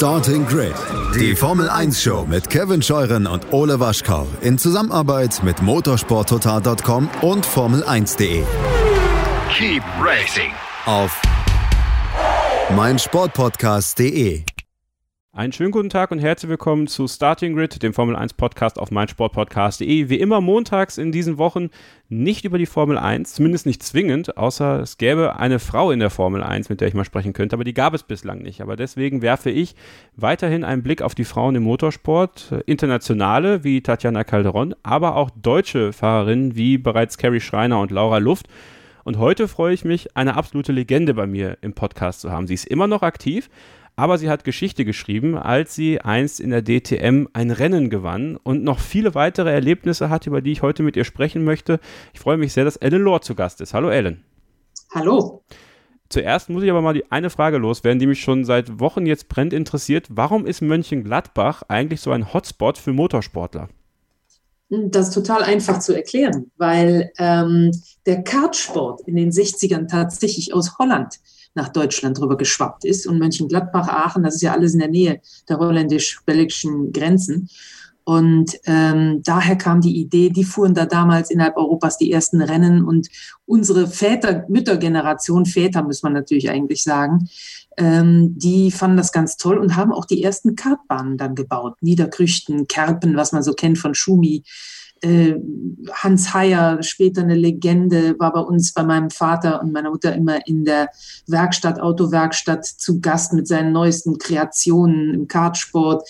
Starting Grid, die Formel 1 Show mit Kevin Scheuren und Ole Waschkau in Zusammenarbeit mit motorsporttotal.com und Formel1.de. Keep racing Auf meinsportpodcast.de. Einen schönen guten Tag und herzlich willkommen zu Starting Grid, dem Formel 1 Podcast auf meinsportpodcast.de. Wie immer montags in diesen Wochen nicht über die Formel 1, zumindest nicht zwingend, außer es gäbe eine Frau in der Formel 1, mit der ich mal sprechen könnte, aber die gab es bislang nicht. Aber deswegen werfe ich weiterhin einen Blick auf die Frauen im Motorsport, internationale wie Tatjana Calderon, aber auch deutsche Fahrerinnen wie bereits Carrie Schreiner und Laura Luft. Und heute freue ich mich, eine absolute Legende bei mir im Podcast zu haben. Sie ist immer noch aktiv, aber sie hat Geschichte geschrieben, als sie einst in der DTM ein Rennen gewann und noch viele weitere Erlebnisse hat, über die ich heute mit ihr sprechen möchte. Ich freue mich sehr, dass Ellen Lohr zu Gast ist. Hallo Ellen. Hallo. Zuerst muss ich aber mal die eine Frage loswerden, die mich schon seit Wochen jetzt brennt interessiert. Warum ist Mönchengladbach eigentlich so ein Hotspot für Motorsportler? Das ist total einfach zu erklären, weil ähm, der Kartsport in den 60ern tatsächlich aus Holland nach Deutschland rüber geschwappt ist. Und Mönchengladbach, Aachen, das ist ja alles in der Nähe der holländisch-belgischen Grenzen. Und ähm, daher kam die Idee, die fuhren da damals innerhalb Europas die ersten Rennen und unsere Väter, Müttergeneration, Väter muss man natürlich eigentlich sagen, ähm, die fanden das ganz toll und haben auch die ersten Kartbahnen dann gebaut. Niederkrüchten, Kerpen, was man so kennt von Schumi, Hans Heyer, später eine Legende, war bei uns, bei meinem Vater und meiner Mutter immer in der Werkstatt, Autowerkstatt zu Gast mit seinen neuesten Kreationen im Kartsport.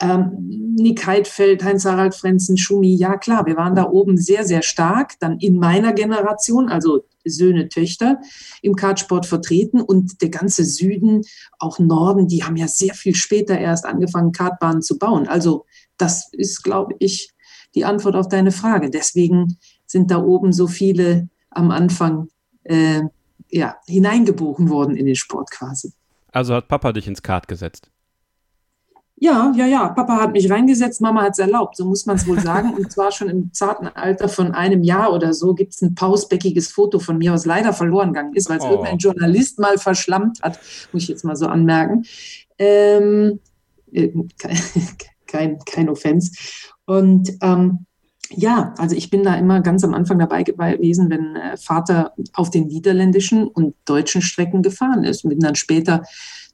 Ähm, Nick Heidfeld, Heinz-Harald Frenzen, Schumi, ja klar, wir waren da oben sehr, sehr stark, dann in meiner Generation, also Söhne, Töchter im Kartsport vertreten und der ganze Süden, auch Norden, die haben ja sehr viel später erst angefangen, Kartbahnen zu bauen. Also das ist, glaube ich, die Antwort auf deine Frage. Deswegen sind da oben so viele am Anfang äh, ja, hineingeboren worden in den Sport quasi. Also hat Papa dich ins Kart gesetzt? Ja, ja, ja. Papa hat mich reingesetzt, Mama hat es erlaubt, so muss man es wohl sagen. Und zwar schon im zarten Alter von einem Jahr oder so gibt es ein pausbäckiges Foto von mir, was leider verloren gegangen ist, weil es oh. irgendein Journalist mal verschlammt hat, muss ich jetzt mal so anmerken. Ähm, äh, kein, kein Offense. Und ähm, ja, also ich bin da immer ganz am Anfang dabei gewesen, wenn äh, Vater auf den niederländischen und deutschen Strecken gefahren ist und bin dann später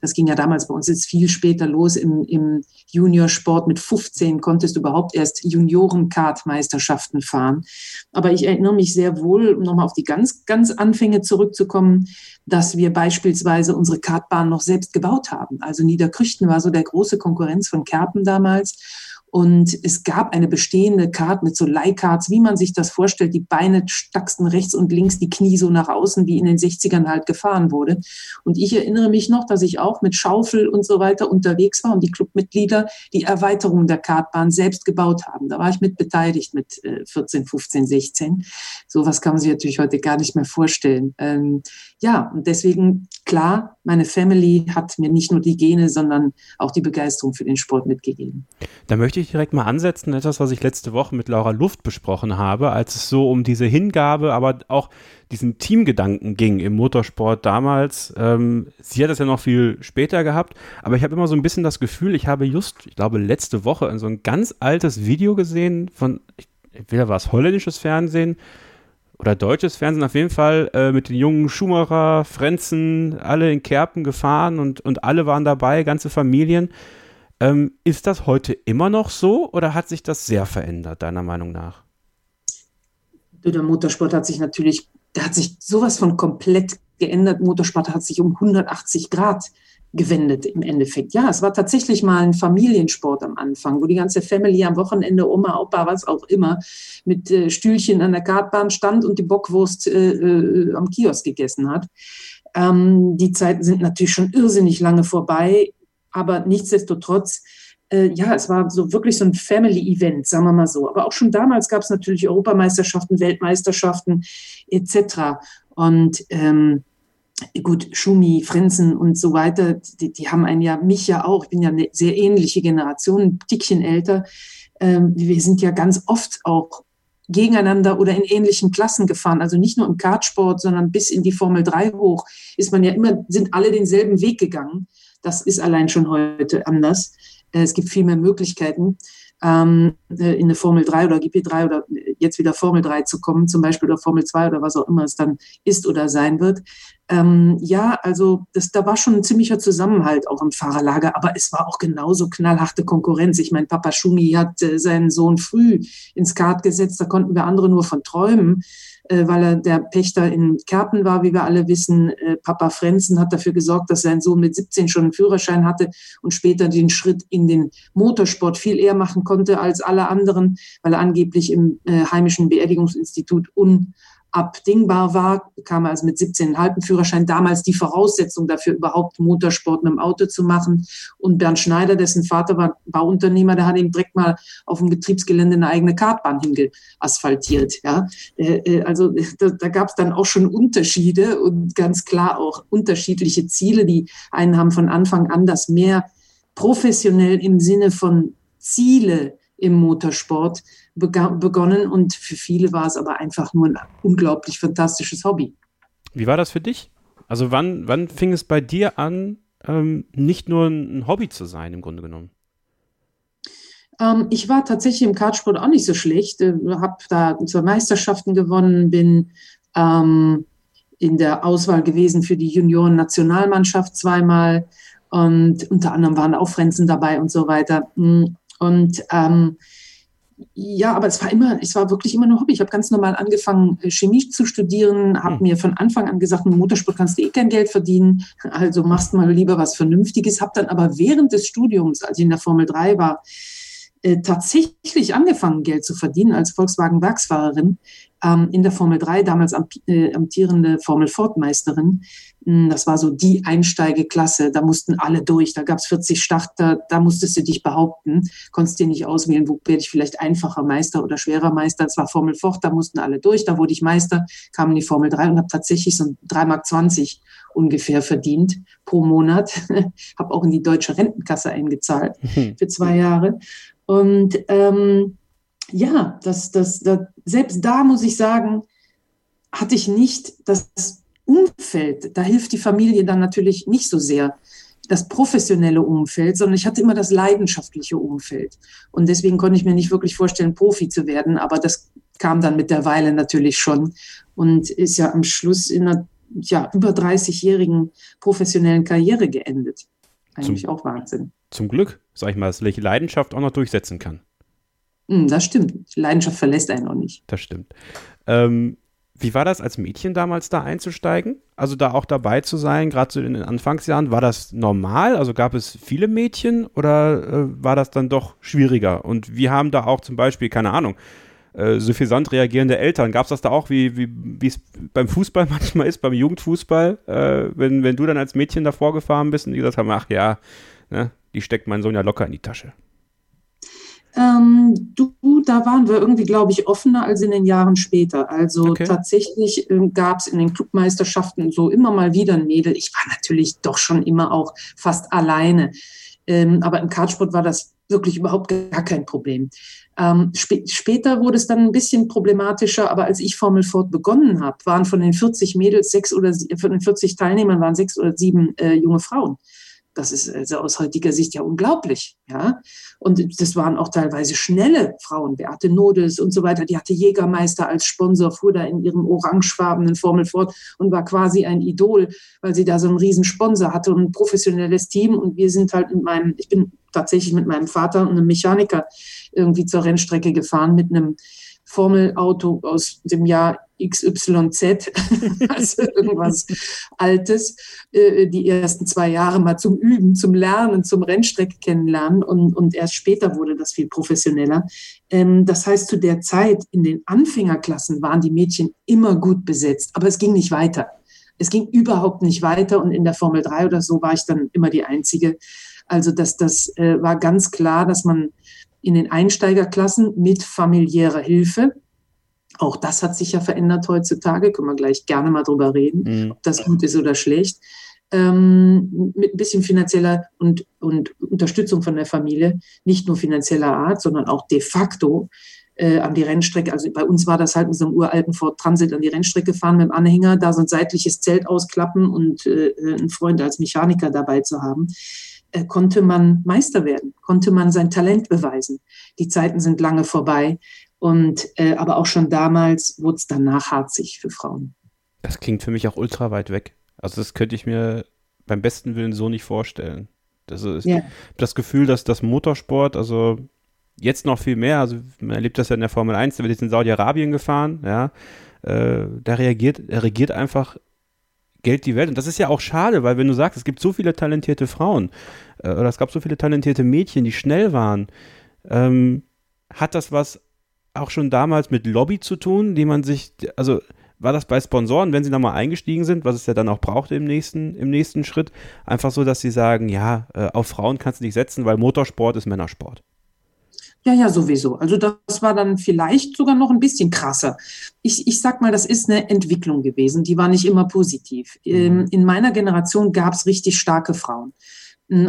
das ging ja damals bei uns jetzt viel später los im, im Juniorsport. Mit 15 konntest du überhaupt erst Junioren-Kart-Meisterschaften fahren. Aber ich erinnere mich sehr wohl, um nochmal auf die ganz, ganz Anfänge zurückzukommen, dass wir beispielsweise unsere Kartbahn noch selbst gebaut haben. Also Niederkrüchten war so der große Konkurrenz von Kerpen damals. Und es gab eine bestehende Karte mit so Leihkarts, wie man sich das vorstellt. Die Beine stacksten rechts und links, die Knie so nach außen, wie in den 60ern halt gefahren wurde. Und ich erinnere mich noch, dass ich auch mit Schaufel und so weiter unterwegs war und die Clubmitglieder die Erweiterung der Kartbahn selbst gebaut haben. Da war ich mit beteiligt mit 14, 15, 16. Sowas kann man sich natürlich heute gar nicht mehr vorstellen. Ähm, ja, und deswegen, klar, meine Family hat mir nicht nur die Gene, sondern auch die Begeisterung für den Sport mitgegeben. Da möchte direkt mal ansetzen, etwas, was ich letzte Woche mit Laura Luft besprochen habe, als es so um diese Hingabe, aber auch diesen Teamgedanken ging im Motorsport damals. Ähm, sie hat das ja noch viel später gehabt, aber ich habe immer so ein bisschen das Gefühl, ich habe just, ich glaube, letzte Woche so ein ganz altes Video gesehen von, entweder war es holländisches Fernsehen, oder deutsches Fernsehen auf jeden Fall äh, mit den jungen Schumacher, Frenzen, alle in Kerpen gefahren und, und alle waren dabei, ganze Familien. Ähm, ist das heute immer noch so oder hat sich das sehr verändert, deiner Meinung nach? Der Motorsport hat sich natürlich, der hat sich sowas von komplett geändert. Motorsport hat sich um 180 Grad gewendet im Endeffekt. Ja, es war tatsächlich mal ein Familiensport am Anfang, wo die ganze Family am Wochenende, Oma, Opa, was auch immer, mit äh, Stühlchen an der Kartbahn stand und die Bockwurst äh, äh, am Kiosk gegessen hat. Ähm, die Zeiten sind natürlich schon irrsinnig lange vorbei. Aber nichtsdestotrotz, äh, ja, es war so wirklich so ein Family-Event, sagen wir mal so. Aber auch schon damals gab es natürlich Europameisterschaften, Weltmeisterschaften etc. Und ähm, gut, Schumi, Frenzen und so weiter, die, die haben einen ja, mich ja auch, ich bin ja eine sehr ähnliche Generation, ein Dickchen älter. Ähm, wir sind ja ganz oft auch gegeneinander oder in ähnlichen Klassen gefahren. Also nicht nur im Kartsport, sondern bis in die Formel 3 hoch ist man ja immer, sind alle denselben Weg gegangen. Das ist allein schon heute anders. Äh, es gibt viel mehr Möglichkeiten ähm, äh, in eine Formel 3 oder GP3 oder jetzt wieder Formel 3 zu kommen, zum Beispiel oder Formel 2 oder was auch immer es dann ist oder sein wird. Ähm, ja, also das, da war schon ein ziemlicher Zusammenhalt auch im Fahrerlager, aber es war auch genauso knallharte Konkurrenz. Ich meine, Papa Schumi hat äh, seinen Sohn früh ins Kart gesetzt, da konnten wir andere nur von träumen äh, weil er der Pächter in Kerpen war, wie wir alle wissen. Äh, Papa Frenzen hat dafür gesorgt, dass sein Sohn mit 17 schon einen Führerschein hatte und später den Schritt in den Motorsport viel eher machen konnte als alle anderen, weil er angeblich im äh, heimischen Beerdigungsinstitut un abdingbar war, kam er also mit 17,5 Führerschein, damals die Voraussetzung dafür, überhaupt Motorsport mit dem Auto zu machen. Und Bernd Schneider, dessen Vater war Bauunternehmer, der hat ihm direkt mal auf dem Betriebsgelände eine eigene Kartbahn hingeasphaltiert. Ja? Äh, äh, also da, da gab es dann auch schon Unterschiede und ganz klar auch unterschiedliche Ziele. Die einen haben von Anfang an das mehr professionell im Sinne von Ziele im Motorsport begonnen und für viele war es aber einfach nur ein unglaublich fantastisches Hobby. Wie war das für dich? Also wann, wann fing es bei dir an, ähm, nicht nur ein Hobby zu sein im Grunde genommen? Ähm, ich war tatsächlich im Kartsport auch nicht so schlecht, äh, habe da zwei Meisterschaften gewonnen, bin ähm, in der Auswahl gewesen für die Junioren-Nationalmannschaft zweimal und unter anderem waren auch Frenzen dabei und so weiter. Mm, und ähm, ja, aber es war immer, es war wirklich immer ein Hobby. Ich habe ganz normal angefangen, äh, Chemie zu studieren, habe hm. mir von Anfang an gesagt, mit Motorsport kannst du eh kein Geld verdienen, also machst mal lieber was Vernünftiges. Habe dann aber während des Studiums, als ich in der Formel 3 war, äh, tatsächlich angefangen, Geld zu verdienen als Volkswagen-Werksfahrerin ähm, in der Formel 3, damals am, äh, amtierende Formel Ford-Meisterin. Hm, das war so die Einsteigeklasse, da mussten alle durch, da gab es 40 Starter, da musstest du dich behaupten, konntest dir nicht auswählen, wo werde ich vielleicht einfacher Meister oder schwerer Meister. Es war Formel Ford, da mussten alle durch, da wurde ich Meister, kam in die Formel 3 und habe tatsächlich so 3,20 Mark ungefähr verdient pro Monat. habe auch in die deutsche Rentenkasse eingezahlt mhm. für zwei Jahre. Und ähm, ja, das, das, das, selbst da muss ich sagen, hatte ich nicht das Umfeld, da hilft die Familie dann natürlich nicht so sehr, das professionelle Umfeld, sondern ich hatte immer das leidenschaftliche Umfeld. Und deswegen konnte ich mir nicht wirklich vorstellen, Profi zu werden, aber das kam dann mit der Weile natürlich schon und ist ja am Schluss in einer ja, über 30-jährigen professionellen Karriere geendet. Eigentlich zum, auch Wahnsinn. Zum Glück, sag ich mal, dass Leidenschaft auch noch durchsetzen kann. Hm, das stimmt. Leidenschaft verlässt einen auch nicht. Das stimmt. Ähm, wie war das als Mädchen damals da einzusteigen? Also da auch dabei zu sein, gerade so in den Anfangsjahren, war das normal? Also gab es viele Mädchen oder äh, war das dann doch schwieriger? Und wie haben da auch zum Beispiel, keine Ahnung, äh, suffisant reagierende Eltern, gab es das da auch, wie wie es beim Fußball manchmal ist, beim Jugendfußball, äh, wenn, wenn du dann als Mädchen davor gefahren bist und die gesagt haben, ach ja, ne, die steckt mein Sohn ja locker in die Tasche? Ähm, du, da waren wir irgendwie, glaube ich, offener als in den Jahren später. Also okay. tatsächlich äh, gab es in den Clubmeisterschaften so immer mal wieder ein Mädel. Ich war natürlich doch schon immer auch fast alleine. Ähm, aber im Kartsport war das wirklich überhaupt gar kein Problem. Ähm, sp später wurde es dann ein bisschen problematischer, aber als ich Formel Ford begonnen habe, waren von den 40 Mädels sechs oder von den 40 Teilnehmern waren sechs oder sieben äh, junge Frauen. Das ist also aus heutiger Sicht ja unglaublich. Ja? Und das waren auch teilweise schnelle Frauen, Beate Nodes und so weiter. Die hatte Jägermeister als Sponsor, fuhr da in ihrem orangefarbenen Formel fort und war quasi ein Idol, weil sie da so einen riesen Sponsor hatte und ein professionelles Team. Und wir sind halt mit meinem, ich bin tatsächlich mit meinem Vater und einem Mechaniker irgendwie zur Rennstrecke gefahren mit einem Formelauto aus dem Jahr XYZ, also irgendwas Altes, äh, die ersten zwei Jahre mal zum Üben, zum Lernen, zum Rennstrecke kennenlernen und, und erst später wurde das viel professioneller. Ähm, das heißt, zu der Zeit in den Anfängerklassen waren die Mädchen immer gut besetzt, aber es ging nicht weiter. Es ging überhaupt nicht weiter und in der Formel 3 oder so war ich dann immer die Einzige. Also das, das äh, war ganz klar, dass man in den Einsteigerklassen mit familiärer Hilfe, auch das hat sich ja verändert heutzutage, können wir gleich gerne mal drüber reden, mhm. ob das gut ist oder schlecht. Ähm, mit ein bisschen finanzieller und, und Unterstützung von der Familie, nicht nur finanzieller Art, sondern auch de facto, äh, an die Rennstrecke. Also bei uns war das halt mit so einem uralten Ford Transit an die Rennstrecke fahren mit dem Anhänger, da so ein seitliches Zelt ausklappen und äh, einen Freund als Mechaniker dabei zu haben, äh, konnte man Meister werden, konnte man sein Talent beweisen. Die Zeiten sind lange vorbei. Und äh, aber auch schon damals wurde es dann nachharzig für Frauen. Das klingt für mich auch ultra weit weg. Also das könnte ich mir beim besten Willen so nicht vorstellen. Das ist ja. das Gefühl, dass das Motorsport, also jetzt noch viel mehr, also man erlebt das ja in der Formel 1, da wird jetzt in Saudi-Arabien gefahren, ja, äh, da reagiert, er regiert einfach Geld die Welt. Und das ist ja auch schade, weil wenn du sagst, es gibt so viele talentierte Frauen äh, oder es gab so viele talentierte Mädchen, die schnell waren, ähm, hat das was auch schon damals mit Lobby zu tun, die man sich, also war das bei Sponsoren, wenn sie nochmal eingestiegen sind, was es ja dann auch brauchte im nächsten, im nächsten Schritt, einfach so, dass sie sagen, ja, äh, auf Frauen kannst du nicht setzen, weil Motorsport ist Männersport. Ja, ja, sowieso. Also das war dann vielleicht sogar noch ein bisschen krasser. Ich, ich sag mal, das ist eine Entwicklung gewesen, die war nicht immer positiv. Mhm. In meiner Generation gab es richtig starke Frauen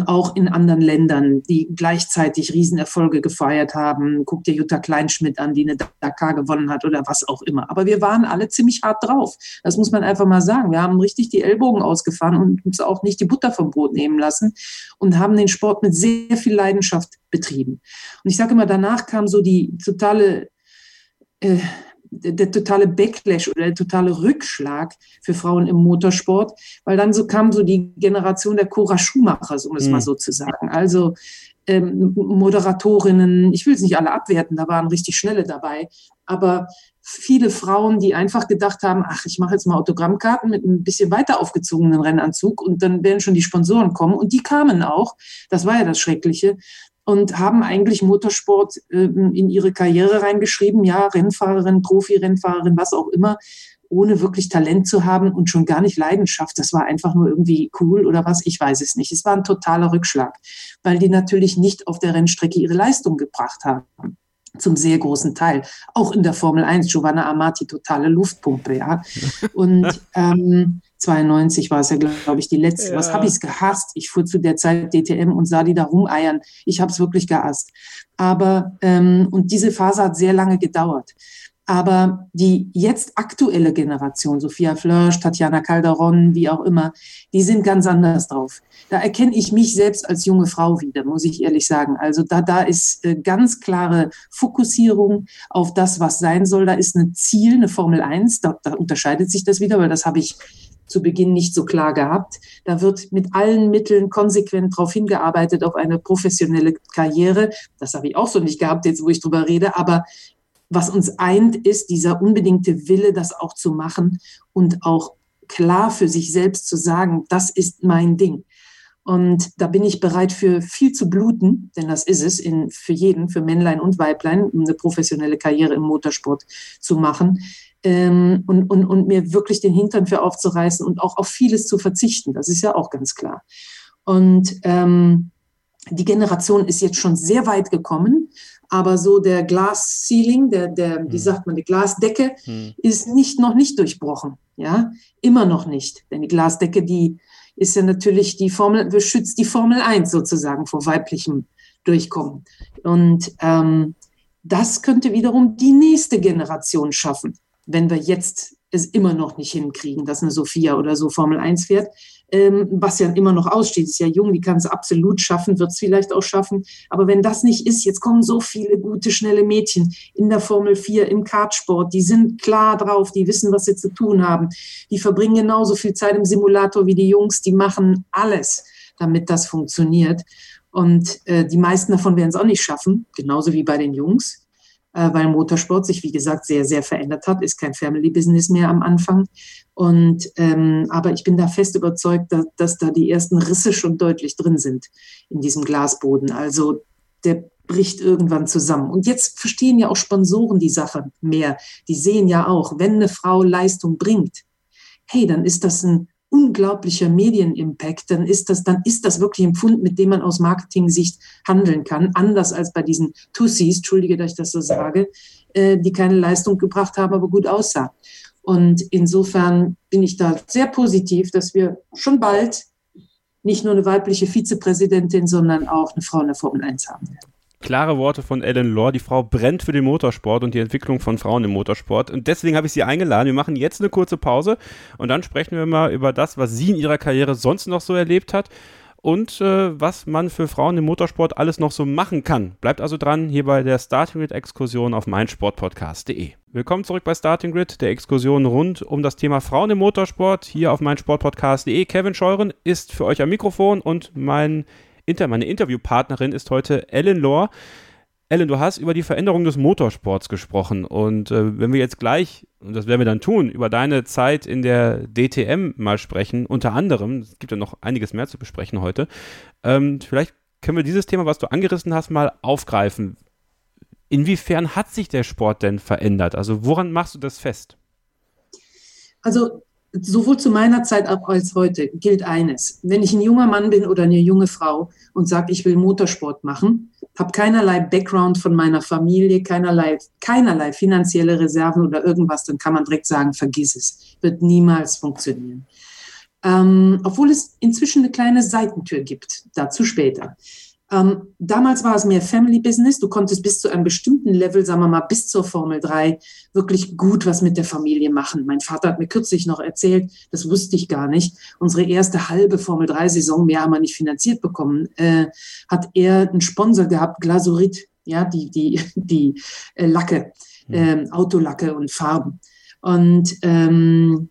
auch in anderen Ländern, die gleichzeitig Riesenerfolge gefeiert haben. Guck dir Jutta Kleinschmidt an, die eine Dakar gewonnen hat oder was auch immer. Aber wir waren alle ziemlich hart drauf. Das muss man einfach mal sagen. Wir haben richtig die Ellbogen ausgefahren und uns auch nicht die Butter vom Brot nehmen lassen und haben den Sport mit sehr viel Leidenschaft betrieben. Und ich sage immer, danach kam so die totale äh, der, totale Backlash oder der totale Rückschlag für Frauen im Motorsport, weil dann so kam so die Generation der Cora Schumacher, um es mhm. mal so zu sagen. Also ähm, Moderatorinnen, ich will es nicht alle abwerten, da waren richtig schnelle dabei, aber viele Frauen, die einfach gedacht haben, ach, ich mache jetzt mal Autogrammkarten mit ein bisschen weiter aufgezogenen Rennanzug und dann werden schon die Sponsoren kommen. Und die kamen auch. Das war ja das Schreckliche und haben eigentlich Motorsport äh, in ihre Karriere reingeschrieben, ja, Rennfahrerin, Profi-Rennfahrerin, was auch immer, ohne wirklich Talent zu haben und schon gar nicht Leidenschaft. Das war einfach nur irgendwie cool oder was, ich weiß es nicht. Es war ein totaler Rückschlag, weil die natürlich nicht auf der Rennstrecke ihre Leistung gebracht haben zum sehr großen Teil. Auch in der Formel 1, Giovanna Amati, totale Luftpumpe, ja. Und ähm, 92 war es ja, glaube ich, die letzte. Ja. Was habe ich es gehasst? Ich fuhr zu der Zeit DTM und sah die da rumeiern. Ich habe es wirklich gehasst. Aber, ähm, und diese Phase hat sehr lange gedauert. Aber die jetzt aktuelle Generation, Sophia Flörsch, Tatjana Calderon, wie auch immer, die sind ganz anders drauf. Da erkenne ich mich selbst als junge Frau wieder, muss ich ehrlich sagen. Also da, da ist äh, ganz klare Fokussierung auf das, was sein soll. Da ist ein Ziel, eine Formel 1. Da, da unterscheidet sich das wieder, weil das habe ich zu Beginn nicht so klar gehabt. Da wird mit allen Mitteln konsequent darauf hingearbeitet, auf eine professionelle Karriere. Das habe ich auch so nicht gehabt, jetzt wo ich drüber rede. Aber was uns eint, ist dieser unbedingte Wille, das auch zu machen und auch klar für sich selbst zu sagen, das ist mein Ding. Und da bin ich bereit für viel zu bluten, denn das ist es in, für jeden, für Männlein und Weiblein, um eine professionelle Karriere im Motorsport zu machen ähm, und, und, und mir wirklich den Hintern für aufzureißen und auch auf vieles zu verzichten. Das ist ja auch ganz klar. Und ähm, die Generation ist jetzt schon sehr weit gekommen, aber so der Glass Ceiling, der, der, hm. wie sagt man, die Glasdecke hm. ist nicht, noch nicht durchbrochen. Ja, immer noch nicht. Denn die Glasdecke, die ist ja natürlich die Formel, beschützt die Formel 1 sozusagen vor weiblichem Durchkommen. Und ähm, das könnte wiederum die nächste Generation schaffen wenn wir jetzt es immer noch nicht hinkriegen, dass eine Sophia oder so Formel 1 fährt, ähm, was ja immer noch aussteht, ist ja jung, die kann es absolut schaffen, wird es vielleicht auch schaffen. Aber wenn das nicht ist, jetzt kommen so viele gute, schnelle Mädchen in der Formel 4, im Kartsport, die sind klar drauf, die wissen, was sie zu tun haben. Die verbringen genauso viel Zeit im Simulator wie die Jungs, die machen alles, damit das funktioniert. Und äh, die meisten davon werden es auch nicht schaffen, genauso wie bei den Jungs weil Motorsport sich, wie gesagt, sehr, sehr verändert hat, ist kein Family-Business mehr am Anfang. Und ähm, aber ich bin da fest überzeugt, dass, dass da die ersten Risse schon deutlich drin sind in diesem Glasboden. Also der bricht irgendwann zusammen. Und jetzt verstehen ja auch Sponsoren die Sache mehr. Die sehen ja auch, wenn eine Frau Leistung bringt, hey, dann ist das ein unglaublicher Medienimpact, dann ist das, dann ist das wirklich ein Pfund, mit dem man aus Marketing-Sicht handeln kann, anders als bei diesen Tussis, entschuldige, dass ich das so sage, äh, die keine Leistung gebracht haben, aber gut aussah. Und insofern bin ich da sehr positiv, dass wir schon bald nicht nur eine weibliche Vizepräsidentin, sondern auch eine Frau in der Formel 1 haben werden. Klare Worte von Ellen Lohr. Die Frau brennt für den Motorsport und die Entwicklung von Frauen im Motorsport. Und deswegen habe ich sie eingeladen. Wir machen jetzt eine kurze Pause und dann sprechen wir mal über das, was sie in ihrer Karriere sonst noch so erlebt hat und äh, was man für Frauen im Motorsport alles noch so machen kann. Bleibt also dran hier bei der Starting Grid Exkursion auf meinsportpodcast.de. Willkommen zurück bei Starting Grid, der Exkursion rund um das Thema Frauen im Motorsport hier auf meinsportpodcast.de. Kevin Scheuren ist für euch am Mikrofon und mein Inter meine Interviewpartnerin ist heute Ellen Lohr. Ellen, du hast über die Veränderung des Motorsports gesprochen und äh, wenn wir jetzt gleich, und das werden wir dann tun, über deine Zeit in der DTM mal sprechen, unter anderem, es gibt ja noch einiges mehr zu besprechen heute, ähm, vielleicht können wir dieses Thema, was du angerissen hast, mal aufgreifen. Inwiefern hat sich der Sport denn verändert? Also woran machst du das fest? Also sowohl zu meiner Zeit als heute gilt eines. Wenn ich ein junger Mann bin oder eine junge Frau und sage, ich will Motorsport machen, habe keinerlei Background von meiner Familie, keinerlei, keinerlei finanzielle Reserven oder irgendwas, dann kann man direkt sagen, vergiss es. Wird niemals funktionieren. Ähm, obwohl es inzwischen eine kleine Seitentür gibt, dazu später. Ähm, damals war es mehr Family Business. Du konntest bis zu einem bestimmten Level, sagen wir mal, bis zur Formel 3 wirklich gut was mit der Familie machen. Mein Vater hat mir kürzlich noch erzählt, das wusste ich gar nicht. Unsere erste halbe Formel 3 Saison, mehr haben wir nicht finanziert bekommen, äh, hat er einen Sponsor gehabt, Glasurit, ja, die, die, die äh, Lacke, äh, Autolacke und Farben. Und ähm,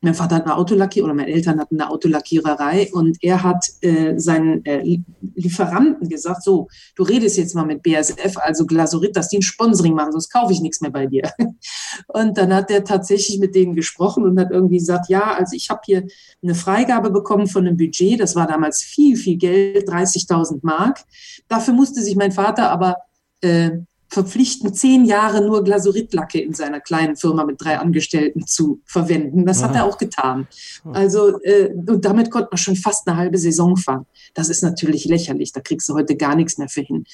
mein Vater hat eine Autolackier oder meine Eltern hatten eine Autolackiererei und er hat äh, seinen äh, Lieferanten gesagt, so, du redest jetzt mal mit BSF, also Glasurit, dass die ein Sponsoring machen, sonst kaufe ich nichts mehr bei dir. Und dann hat er tatsächlich mit denen gesprochen und hat irgendwie gesagt, ja, also ich habe hier eine Freigabe bekommen von einem Budget, das war damals viel, viel Geld, 30.000 Mark. Dafür musste sich mein Vater aber äh, verpflichten, zehn Jahre nur Glasuritlacke in seiner kleinen Firma mit drei Angestellten zu verwenden. Das Aha. hat er auch getan. Also, äh, und damit konnte man schon fast eine halbe Saison fahren. Das ist natürlich lächerlich. Da kriegst du heute gar nichts mehr für hin.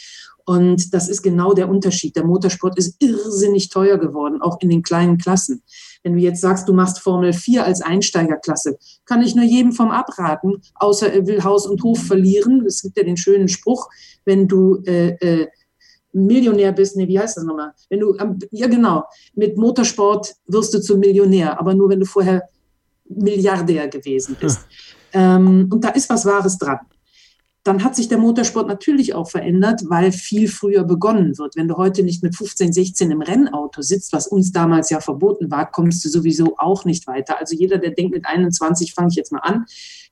Und das ist genau der Unterschied. Der Motorsport ist irrsinnig teuer geworden, auch in den kleinen Klassen. Wenn du jetzt sagst, du machst Formel 4 als Einsteigerklasse, kann ich nur jedem vom abraten, außer er will Haus und Hof verlieren. Es gibt ja den schönen Spruch, wenn du äh, äh, Millionär bist, nee, wie heißt das nochmal? Wenn du, ja genau, mit Motorsport wirst du zum Millionär, aber nur wenn du vorher Milliardär gewesen bist. Ähm, und da ist was Wahres dran. Dann hat sich der Motorsport natürlich auch verändert, weil viel früher begonnen wird. Wenn du heute nicht mit 15, 16 im Rennauto sitzt, was uns damals ja verboten war, kommst du sowieso auch nicht weiter. Also jeder, der denkt, mit 21 fange ich jetzt mal an,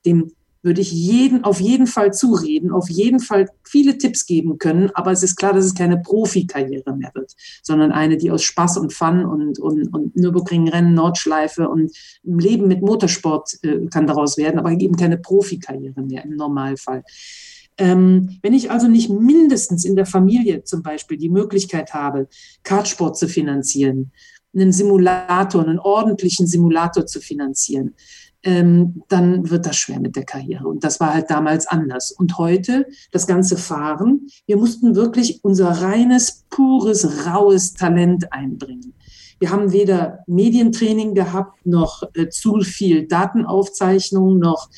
dem würde ich jeden, auf jeden Fall zureden, auf jeden Fall viele Tipps geben können. Aber es ist klar, dass es keine Profikarriere mehr wird, sondern eine, die aus Spaß und Fun und, und, und Nürburgring-Rennen, Nordschleife und Leben mit Motorsport äh, kann daraus werden, aber eben keine Profikarriere mehr im Normalfall. Ähm, wenn ich also nicht mindestens in der Familie zum Beispiel die Möglichkeit habe, Kartsport zu finanzieren, einen Simulator, einen ordentlichen Simulator zu finanzieren, ähm, dann wird das schwer mit der Karriere. Und das war halt damals anders. Und heute das ganze Fahren, wir mussten wirklich unser reines, pures, raues Talent einbringen. Wir haben weder Medientraining gehabt, noch äh, zu viel Datenaufzeichnung, noch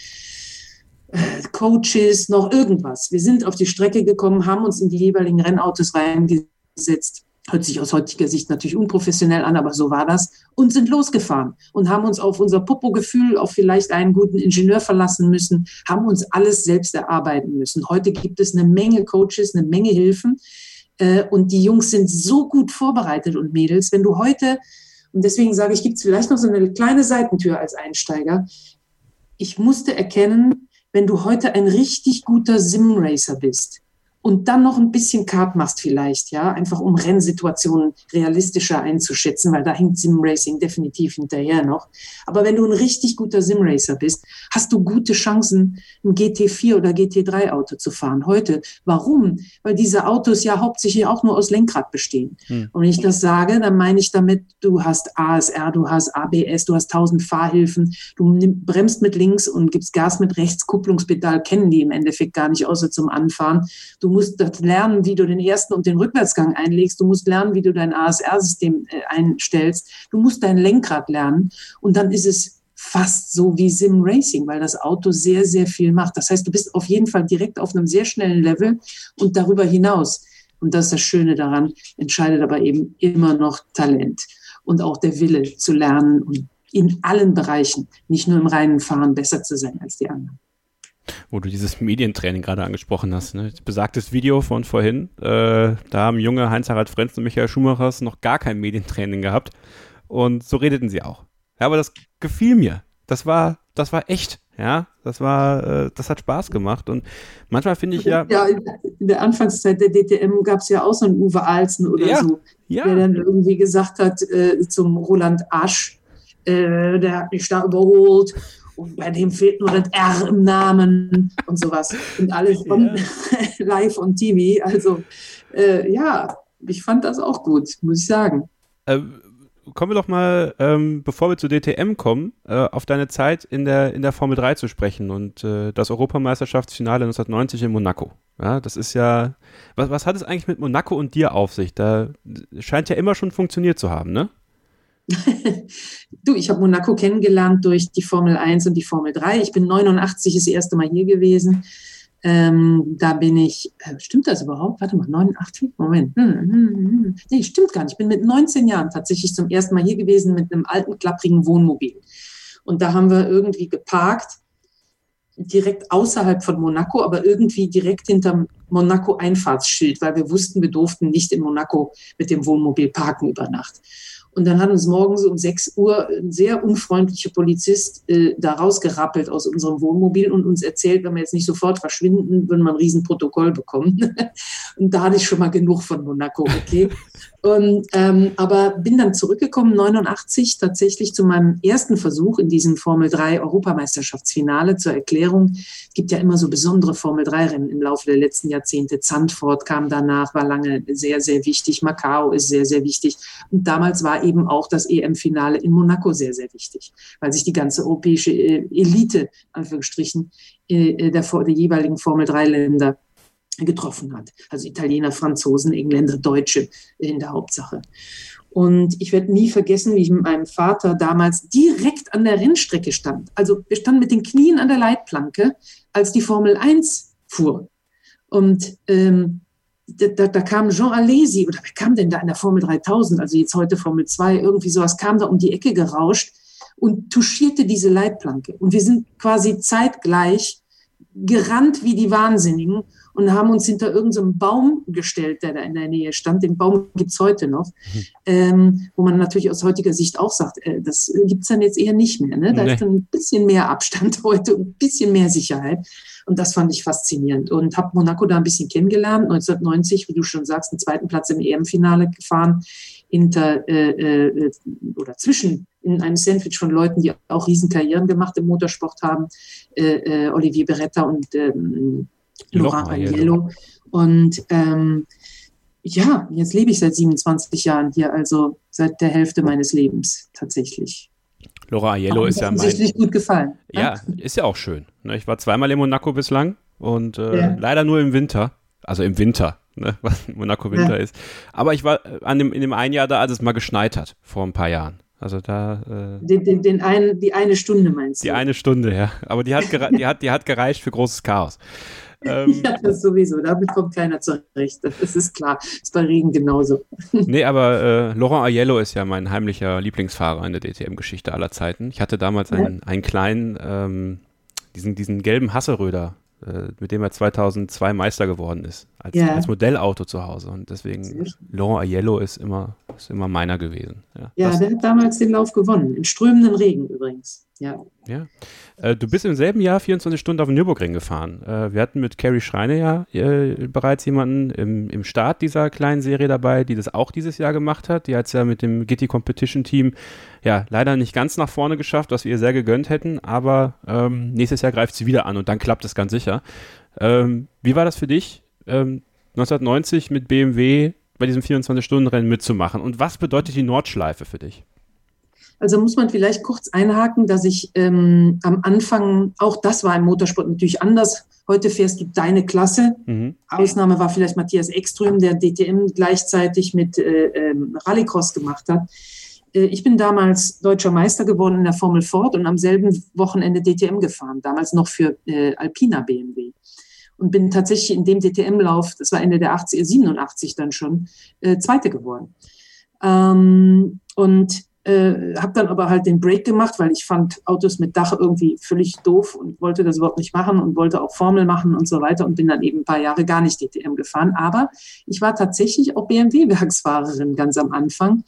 äh, Coaches, noch irgendwas. Wir sind auf die Strecke gekommen, haben uns in die jeweiligen Rennautos reingesetzt hört sich aus heutiger Sicht natürlich unprofessionell an, aber so war das, und sind losgefahren und haben uns auf unser Popo-Gefühl, auf vielleicht einen guten Ingenieur verlassen müssen, haben uns alles selbst erarbeiten müssen. Heute gibt es eine Menge Coaches, eine Menge Hilfen äh, und die Jungs sind so gut vorbereitet und Mädels, wenn du heute, und deswegen sage ich, gibt es vielleicht noch so eine kleine Seitentür als Einsteiger, ich musste erkennen, wenn du heute ein richtig guter Sim-Racer bist, und dann noch ein bisschen Kart machst vielleicht, ja, einfach um Rennsituationen realistischer einzuschätzen, weil da hängt Simracing definitiv hinterher noch. Aber wenn du ein richtig guter Simracer bist, hast du gute Chancen, ein GT4 oder GT3 Auto zu fahren. Heute. Warum? Weil diese Autos ja hauptsächlich auch nur aus Lenkrad bestehen. Hm. Und wenn ich das sage, dann meine ich damit, du hast ASR, du hast ABS, du hast tausend Fahrhilfen, du bremst mit links und gibst Gas mit rechts, Kupplungspedal kennen die im Endeffekt gar nicht, außer zum Anfahren. Du musst lernen, wie du den ersten und den Rückwärtsgang einlegst. Du musst lernen, wie du dein ASR-System äh, einstellst. Du musst dein Lenkrad lernen. Und dann ist es fast so wie Sim Racing, weil das Auto sehr, sehr viel macht. Das heißt, du bist auf jeden Fall direkt auf einem sehr schnellen Level und darüber hinaus Und das ist das Schöne daran, entscheidet aber eben immer noch Talent und auch der Wille zu lernen und in allen Bereichen, nicht nur im reinen Fahren, besser zu sein als die anderen. Wo du dieses Medientraining gerade angesprochen hast, ne? besagtes Video von vorhin, äh, da haben junge Heinz-Harald Frenz und Michael Schumachers noch gar kein Medientraining gehabt und so redeten sie auch. Ja, aber das gefiel mir. Das war, das war echt. Ja, das war, äh, das hat Spaß gemacht und manchmal finde ich ja. Ja, in der Anfangszeit der DTM gab es ja auch so einen Uwe Alzen oder Ja, so, ja. der dann irgendwie gesagt hat äh, zum Roland Asch, äh, der hat mich da überholt und bei dem fehlt nur das R im Namen und sowas. Und alles von live on TV. Also äh, ja, ich fand das auch gut, muss ich sagen. Äh, kommen wir doch mal, ähm, bevor wir zu DTM kommen, äh, auf deine Zeit in der, in der Formel 3 zu sprechen und äh, das Europameisterschaftsfinale 1990 in Monaco. Ja, das ist ja, was, was hat es eigentlich mit Monaco und dir auf sich? Da scheint ja immer schon funktioniert zu haben, ne? Du, ich habe Monaco kennengelernt durch die Formel 1 und die Formel 3. Ich bin 89 das erste Mal hier gewesen. Ähm, da bin ich, äh, stimmt das überhaupt? Warte mal, 89? Moment. Hm, hm, hm. Nee, stimmt gar nicht. Ich bin mit 19 Jahren tatsächlich zum ersten Mal hier gewesen mit einem alten, klapprigen Wohnmobil. Und da haben wir irgendwie geparkt, direkt außerhalb von Monaco, aber irgendwie direkt hinterm Monaco-Einfahrtsschild, weil wir wussten, wir durften nicht in Monaco mit dem Wohnmobil parken über Nacht. Und dann hat uns morgens um 6 Uhr ein sehr unfreundlicher Polizist äh, da rausgerappelt aus unserem Wohnmobil und uns erzählt, wenn wir jetzt nicht sofort verschwinden, würden wir ein Riesenprotokoll bekommen. und da hatte ich schon mal genug von Monaco, okay. Und, ähm, aber bin dann zurückgekommen, 89, tatsächlich zu meinem ersten Versuch in diesem Formel 3 Europameisterschaftsfinale zur Erklärung. Es gibt ja immer so besondere Formel 3 Rennen im Laufe der letzten Jahrzehnte. Zandvoort kam danach, war lange sehr, sehr wichtig. Macau ist sehr, sehr wichtig. Und damals war eben auch das EM-Finale in Monaco sehr, sehr wichtig, weil sich die ganze europäische äh, Elite, Anführungsstrichen, äh, der, der jeweiligen Formel-3-Länder getroffen hat. Also Italiener, Franzosen, Engländer, Deutsche in der Hauptsache. Und ich werde nie vergessen, wie ich mit meinem Vater damals direkt an der Rennstrecke stand. Also wir standen mit den Knien an der Leitplanke, als die Formel 1 fuhr. Und ähm, da, da, kam Jean Alesi, oder wer kam denn da in der Formel 3000, also jetzt heute Formel 2, irgendwie sowas, kam da um die Ecke gerauscht und touchierte diese Leitplanke. Und wir sind quasi zeitgleich gerannt wie die Wahnsinnigen und haben uns hinter irgendeinem so Baum gestellt, der da in der Nähe stand. Den Baum gibt's heute noch, mhm. ähm, wo man natürlich aus heutiger Sicht auch sagt, äh, das gibt's dann jetzt eher nicht mehr. Ne? Da nee. ist dann ein bisschen mehr Abstand heute und ein bisschen mehr Sicherheit. Und das fand ich faszinierend und habe Monaco da ein bisschen kennengelernt. 1990, wie du schon sagst, einen zweiten Platz im EM-Finale gefahren, hinter äh, äh, oder zwischen in einem Sandwich von Leuten, die auch Riesenkarrieren gemacht im Motorsport haben, äh, äh Olivier Beretta und ähm, Laurent Agnello. Und ähm, ja, jetzt lebe ich seit 27 Jahren hier, also seit der Hälfte meines Lebens tatsächlich. Laura Aiello ist ja mein. Gut gefallen. Ja, ist ja auch schön. Ne? Ich war zweimal in Monaco bislang und äh, ja. leider nur im Winter. Also im Winter, ne? was Monaco Winter ja. ist. Aber ich war äh, an dem, in dem einen Jahr da, als es mal geschneit hat, vor ein paar Jahren. Also da. Äh, den, den, den einen, die eine Stunde meinst du? Die eine Stunde, ja. Aber die hat, die hat, die hat gereicht für großes Chaos. Ähm, ja, das sowieso. Damit kommt keiner zurecht. Das ist klar. Das ist bei Regen genauso. nee, aber äh, Laurent Aiello ist ja mein heimlicher Lieblingsfahrer in der DTM-Geschichte aller Zeiten. Ich hatte damals einen, einen kleinen, ähm, diesen, diesen gelben Hasseröder äh, mit dem er 2002 Meister geworden ist, als, ja. als Modellauto zu Hause. Und deswegen, Laurent Aiello ist immer, ist immer meiner gewesen. Ja, ja der hat damals den Lauf gewonnen, in strömenden Regen übrigens. Ja. ja. Äh, du bist im selben Jahr 24 Stunden auf den Nürburgring gefahren. Äh, wir hatten mit Carrie Schreiner ja äh, bereits jemanden im, im Start dieser kleinen Serie dabei, die das auch dieses Jahr gemacht hat. Die hat es ja mit dem Gitti Competition Team ja leider nicht ganz nach vorne geschafft, was wir ihr sehr gegönnt hätten, aber ähm, nächstes Jahr greift sie wieder an und dann klappt es ganz sicher. Ähm, wie war das für dich, ähm, 1990 mit BMW bei diesem 24-Stunden-Rennen mitzumachen? Und was bedeutet die Nordschleife für dich? Also muss man vielleicht kurz einhaken, dass ich ähm, am Anfang, auch das war im Motorsport natürlich anders. Heute fährst du deine Klasse. Mhm. Ausnahme war vielleicht Matthias Ekström, der DTM gleichzeitig mit äh, ähm, Rallycross gemacht hat. Äh, ich bin damals deutscher Meister geworden in der Formel Ford und am selben Wochenende DTM gefahren, damals noch für äh, Alpina BMW. und bin tatsächlich in dem DTM-Lauf, das war Ende der 80er, 87 dann schon, äh, Zweite geworden. Ähm, und äh, habe dann aber halt den Break gemacht, weil ich fand Autos mit Dach irgendwie völlig doof und wollte das überhaupt nicht machen und wollte auch Formel machen und so weiter und bin dann eben ein paar Jahre gar nicht DTM gefahren. Aber ich war tatsächlich auch BMW-Werksfahrerin ganz am Anfang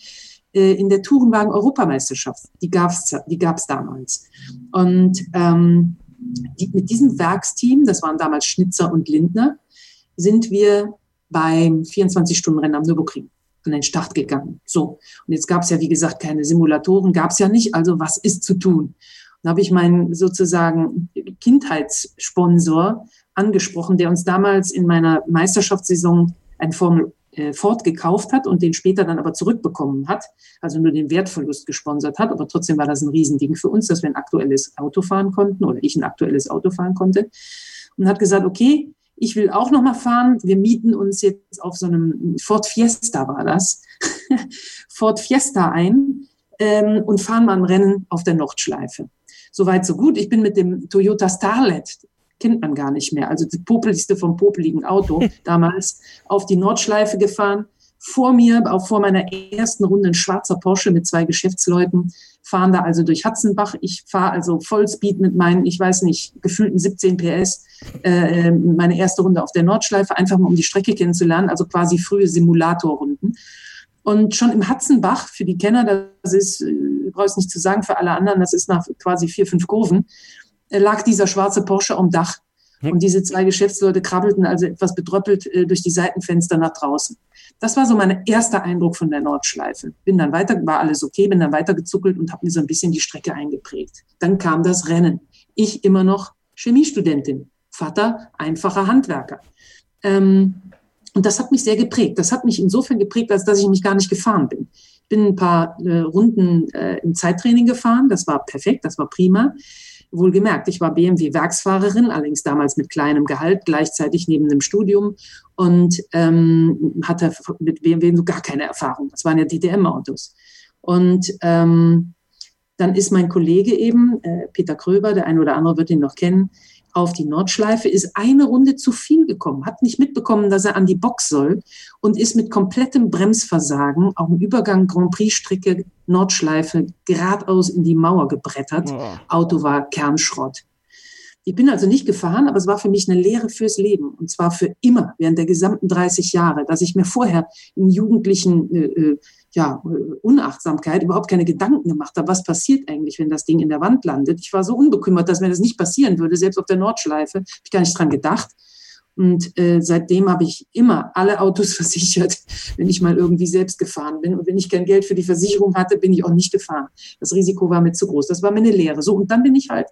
in der Tourenwagen-Europameisterschaft. Die gab's, die gab's damals. Und ähm, die, mit diesem Werksteam, das waren damals Schnitzer und Lindner, sind wir beim 24-Stunden-Rennen am Nürburgring an den Start gegangen. So, und jetzt gab es ja, wie gesagt, keine Simulatoren, gab es ja nicht. Also was ist zu tun? Da habe ich meinen sozusagen Kindheitssponsor angesprochen, der uns damals in meiner Meisterschaftssaison ein Formel äh, Ford gekauft hat und den später dann aber zurückbekommen hat, also nur den Wertverlust gesponsert hat. Aber trotzdem war das ein Riesending für uns, dass wir ein aktuelles Auto fahren konnten oder ich ein aktuelles Auto fahren konnte. Und hat gesagt, okay, ich will auch noch mal fahren. Wir mieten uns jetzt auf so einem Ford Fiesta war das, Ford Fiesta ein ähm, und fahren mal ein Rennen auf der Nordschleife. Soweit so gut. Ich bin mit dem Toyota Starlet, kennt man gar nicht mehr, also das popeligste vom popeligen Auto damals, auf die Nordschleife gefahren. Vor mir, auch vor meiner ersten Runde, ein schwarzer Porsche mit zwei Geschäftsleuten fahren da also durch Hatzenbach. Ich fahre also Vollspeed mit meinen, ich weiß nicht, gefühlten 17 PS, äh, meine erste Runde auf der Nordschleife, einfach mal um die Strecke kennenzulernen, also quasi frühe Simulatorrunden. Und schon im Hatzenbach, für die Kenner, das ist, äh, brauche ich nicht zu sagen, für alle anderen, das ist nach quasi vier, fünf Kurven, lag dieser schwarze Porsche am Dach. Hm. Und diese zwei Geschäftsleute krabbelten also etwas bedröppelt äh, durch die Seitenfenster nach draußen. Das war so mein erster Eindruck von der Nordschleife. Bin dann weiter, war alles okay, bin dann weitergezuckelt und habe mir so ein bisschen die Strecke eingeprägt. Dann kam das Rennen. Ich immer noch Chemiestudentin, Vater einfacher Handwerker. Ähm, und das hat mich sehr geprägt. Das hat mich insofern geprägt, als dass ich mich gar nicht gefahren bin. Ich bin ein paar äh, Runden äh, im Zeittraining gefahren. Das war perfekt, das war prima. Wohlgemerkt, ich war BMW-Werksfahrerin, allerdings damals mit kleinem Gehalt, gleichzeitig neben dem Studium und ähm, hatte mit BMW so gar keine Erfahrung. Das waren ja DTM-Autos. Und ähm, dann ist mein Kollege eben, äh, Peter Kröber, der eine oder andere wird ihn noch kennen, auf die Nordschleife, ist eine Runde zu viel gekommen, hat nicht mitbekommen, dass er an die Box soll und ist mit komplettem Bremsversagen auf dem Übergang Grand Prix-Strecke Nordschleife geradeaus in die Mauer gebrettert. Oh. Auto war Kernschrott. Ich bin also nicht gefahren, aber es war für mich eine Lehre fürs Leben. Und zwar für immer, während der gesamten 30 Jahre, dass ich mir vorher in jugendlichen äh, äh ja, Unachtsamkeit überhaupt keine Gedanken gemacht habe, was passiert eigentlich, wenn das Ding in der Wand landet. Ich war so unbekümmert, dass mir das nicht passieren würde, selbst auf der Nordschleife. Habe ich gar nicht dran gedacht. Und äh, seitdem habe ich immer alle Autos versichert, wenn ich mal irgendwie selbst gefahren bin. Und wenn ich kein Geld für die Versicherung hatte, bin ich auch nicht gefahren. Das Risiko war mir zu groß. Das war mir eine Lehre. So, und dann bin ich halt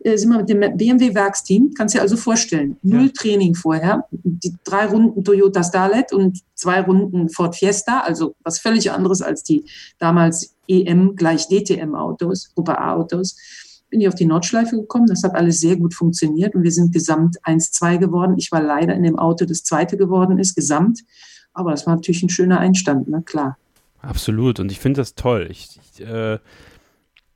äh, sind wir mit dem BMW-Werksteam, kannst du dir also vorstellen, null ja. Training vorher, die drei Runden Toyota Starlet und zwei Runden Ford Fiesta, also was völlig anderes als die damals EM gleich DTM-Autos, Gruppe A-Autos. Bin ich auf die Nordschleife gekommen, das hat alles sehr gut funktioniert und wir sind gesamt 1-2 geworden. Ich war leider in dem Auto, das zweite geworden ist, gesamt. Aber das war natürlich ein schöner Einstand, ne? klar. Absolut. Und ich finde das toll. Ich, ich äh,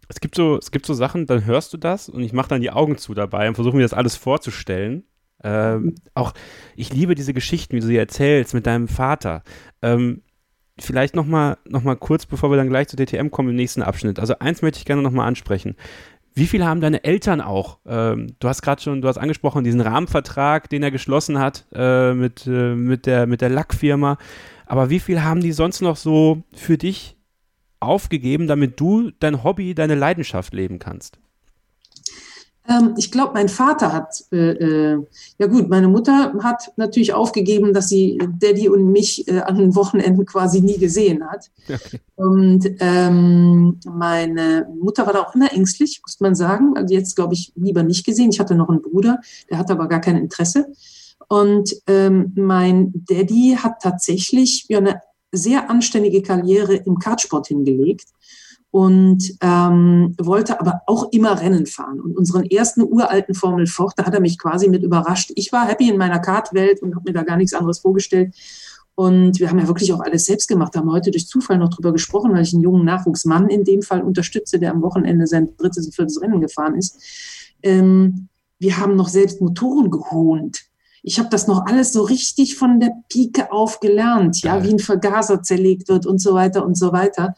es gibt so, es gibt so Sachen, dann hörst du das und ich mache dann die Augen zu dabei und versuche mir das alles vorzustellen. Ähm, auch, ich liebe diese Geschichten, wie du sie erzählst mit deinem Vater. Ähm, vielleicht nochmal noch mal kurz, bevor wir dann gleich zu DTM kommen im nächsten Abschnitt. Also eins möchte ich gerne nochmal ansprechen. Wie viel haben deine Eltern auch? Ähm, du hast gerade schon, du hast angesprochen, diesen Rahmenvertrag, den er geschlossen hat äh, mit, äh, mit, der, mit der Lackfirma. Aber wie viel haben die sonst noch so für dich aufgegeben, damit du dein Hobby, deine Leidenschaft leben kannst? Ähm, ich glaube, mein Vater hat, äh, äh, ja gut, meine Mutter hat natürlich aufgegeben, dass sie Daddy und mich äh, an den Wochenenden quasi nie gesehen hat. Okay. Und ähm, meine Mutter war da auch immer ängstlich, muss man sagen. Also jetzt, glaube ich, lieber nicht gesehen. Ich hatte noch einen Bruder, der hatte aber gar kein Interesse. Und ähm, mein Daddy hat tatsächlich ja, eine sehr anständige Karriere im Kartsport hingelegt und ähm, wollte aber auch immer Rennen fahren. Und unseren ersten uralten Formel Ford, da hat er mich quasi mit überrascht. Ich war happy in meiner Kartwelt und habe mir da gar nichts anderes vorgestellt. Und wir haben ja wirklich auch alles selbst gemacht, da haben wir heute durch Zufall noch drüber gesprochen, weil ich einen jungen Nachwuchsmann in dem Fall unterstütze, der am Wochenende sein drittes und viertes Rennen gefahren ist. Ähm, wir haben noch selbst Motoren gehont ich habe das noch alles so richtig von der Pike auf gelernt, ja, wie ein Vergaser zerlegt wird und so weiter und so weiter.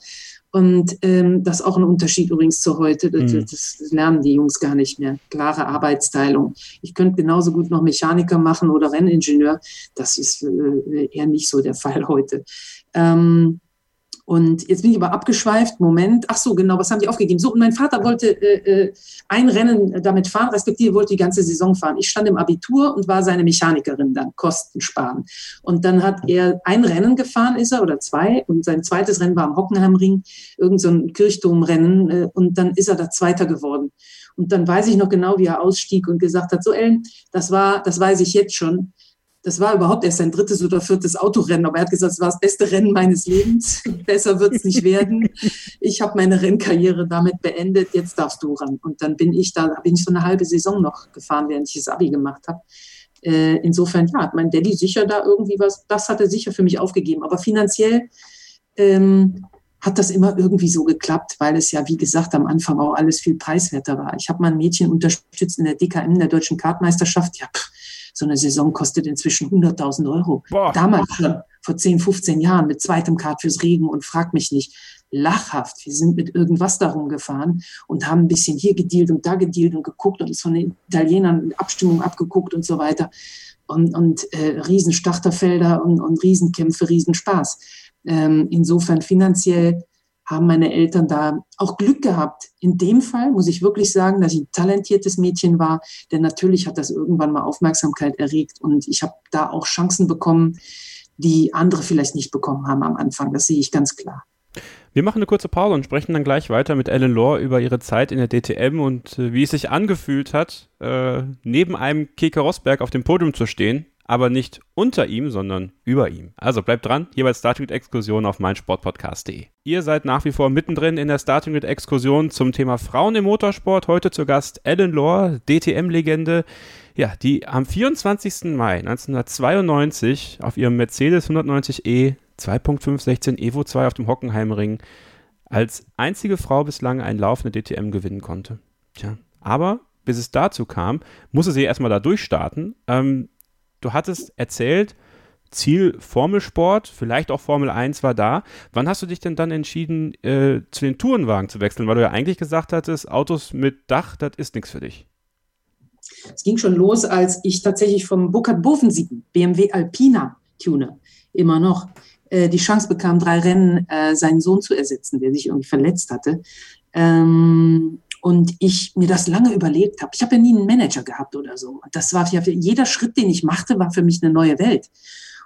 Und ähm, das ist auch ein Unterschied übrigens zu heute. Das, mhm. das, lernen die Jungs gar nicht mehr. Klare Arbeitsteilung. Ich könnte genauso gut noch Mechaniker machen oder Renningenieur. Das ist äh, eher nicht so der Fall heute. Ähm, und jetzt bin ich aber abgeschweift. Moment. Ach so, genau, was haben die aufgegeben? So, und mein Vater wollte äh, äh, ein Rennen damit fahren, respektive wollte die ganze Saison fahren. Ich stand im Abitur und war seine Mechanikerin dann, Kosten sparen. Und dann hat er ein Rennen gefahren, ist er, oder zwei. Und sein zweites Rennen war am Hockenheimring, irgend so ein Kirchdomrennen. Äh, und dann ist er da Zweiter geworden. Und dann weiß ich noch genau, wie er ausstieg und gesagt hat, so Ellen, das war, das weiß ich jetzt schon das war überhaupt erst sein drittes oder viertes Autorennen, aber er hat gesagt, es war das beste Rennen meines Lebens. Besser wird es nicht werden. Ich habe meine Rennkarriere damit beendet, jetzt darfst du ran. Und dann bin ich da, bin ich so eine halbe Saison noch gefahren, während ich das Abi gemacht habe. Äh, insofern, ja, hat mein Daddy sicher da irgendwie was, das hat er sicher für mich aufgegeben. Aber finanziell ähm, hat das immer irgendwie so geklappt, weil es ja, wie gesagt, am Anfang auch alles viel preiswerter war. Ich habe mal ein Mädchen unterstützt in der DKM, der Deutschen Kartmeisterschaft. Ja, pff, so eine Saison kostet inzwischen 100.000 Euro. Boah. Damals schon, vor 10, 15 Jahren, mit zweitem Kart fürs Regen und frag mich nicht. Lachhaft. Wir sind mit irgendwas darum gefahren und haben ein bisschen hier gedealt und da gedealt und geguckt und uns von den Italienern Abstimmung abgeguckt und so weiter. Und, und äh, Riesenstarterfelder und, und Riesenkämpfe, Riesenspaß. Ähm, insofern finanziell haben meine Eltern da auch Glück gehabt. In dem Fall muss ich wirklich sagen, dass ich ein talentiertes Mädchen war, denn natürlich hat das irgendwann mal Aufmerksamkeit erregt und ich habe da auch Chancen bekommen, die andere vielleicht nicht bekommen haben am Anfang. Das sehe ich ganz klar. Wir machen eine kurze Pause und sprechen dann gleich weiter mit Ellen Law über ihre Zeit in der DTM und äh, wie es sich angefühlt hat, äh, neben einem Keke Rosberg auf dem Podium zu stehen aber nicht unter ihm, sondern über ihm. Also bleibt dran, hier bei Starting Exkursion auf meinsportpodcast.de. Ihr seid nach wie vor mittendrin in der Starting Exkursion zum Thema Frauen im Motorsport. Heute zu Gast Ellen Lohr, DTM-Legende, ja, die am 24. Mai 1992 auf ihrem Mercedes 190e 2.516 Evo 2 auf dem Hockenheimring als einzige Frau bislang ein laufende DTM gewinnen konnte. Tja, aber bis es dazu kam, musste sie erstmal da durchstarten. Ähm, du hattest erzählt, Ziel Formelsport, vielleicht auch Formel 1 war da. Wann hast du dich denn dann entschieden, äh, zu den Tourenwagen zu wechseln? Weil du ja eigentlich gesagt hattest, Autos mit Dach, das ist nichts für dich. Es ging schon los, als ich tatsächlich vom Burkhard Bofensieben, BMW Alpina Tuner, immer noch, äh, die Chance bekam, drei Rennen äh, seinen Sohn zu ersetzen, der sich irgendwie verletzt hatte. Ähm, und ich mir das lange überlegt habe. Ich habe ja nie einen Manager gehabt oder so. Das war ja jeder Schritt, den ich machte, war für mich eine neue Welt.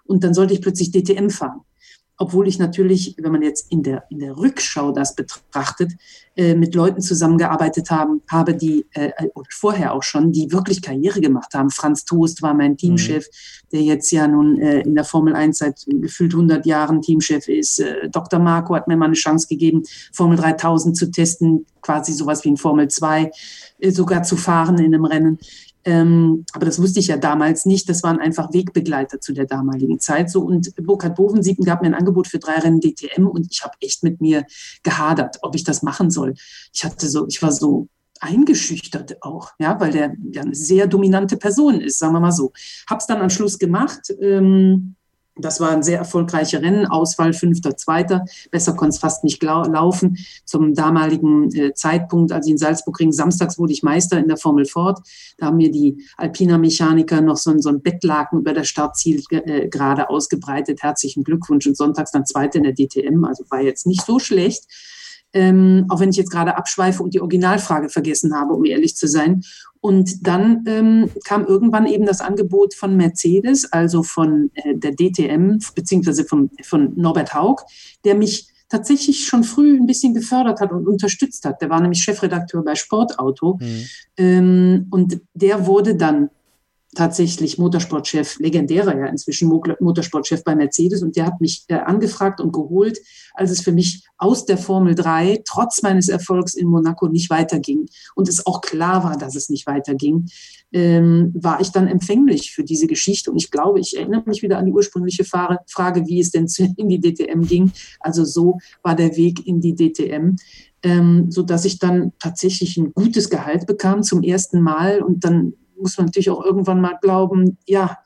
Und dann sollte ich plötzlich DTM fahren obwohl ich natürlich, wenn man jetzt in der, in der Rückschau das betrachtet, äh, mit Leuten zusammengearbeitet haben, habe, die äh, oder vorher auch schon, die wirklich Karriere gemacht haben. Franz Toast war mein Teamchef, mhm. der jetzt ja nun äh, in der Formel 1 seit gefühlt 100 Jahren Teamchef ist. Äh, Dr. Marco hat mir mal eine Chance gegeben, Formel 3000 zu testen, quasi sowas wie ein Formel 2 äh, sogar zu fahren in einem Rennen. Ähm, aber das wusste ich ja damals nicht. Das waren einfach Wegbegleiter zu der damaligen Zeit. So und Burkhard Bovensieken gab mir ein Angebot für drei Rennen DTM und ich habe echt mit mir gehadert, ob ich das machen soll. Ich hatte so, ich war so eingeschüchtert auch, ja, weil der ja eine sehr dominante Person ist, sagen wir mal so. Hab's dann am Schluss gemacht. Ähm, das war ein sehr erfolgreicher Rennen, Auswahl fünfter, zweiter. Besser konnte es fast nicht laufen. Zum damaligen äh, Zeitpunkt, als ich in Salzburg ging, samstags wurde ich Meister in der Formel Ford. Da haben mir die Alpina Mechaniker noch so, so ein Bettlaken über der Startziel äh, gerade ausgebreitet. Herzlichen Glückwunsch. Und sonntags dann Zweite in der DTM. Also war jetzt nicht so schlecht ähm, auch wenn ich jetzt gerade abschweife und die Originalfrage vergessen habe, um ehrlich zu sein. Und dann ähm, kam irgendwann eben das Angebot von Mercedes, also von äh, der DTM, beziehungsweise von, von Norbert Haug, der mich tatsächlich schon früh ein bisschen gefördert hat und unterstützt hat. Der war nämlich Chefredakteur bei Sportauto. Mhm. Ähm, und der wurde dann tatsächlich Motorsportchef, legendärer ja inzwischen Motorsportchef bei Mercedes. Und der hat mich äh, angefragt und geholt, als es für mich aus der Formel 3 trotz meines Erfolgs in Monaco nicht weiterging. Und es auch klar war, dass es nicht weiterging, ähm, war ich dann empfänglich für diese Geschichte. Und ich glaube, ich erinnere mich wieder an die ursprüngliche Frage, wie es denn in die DTM ging. Also so war der Weg in die DTM ähm, so dass ich dann tatsächlich ein gutes Gehalt bekam zum ersten Mal. Und dann muss man natürlich auch irgendwann mal glauben, ja,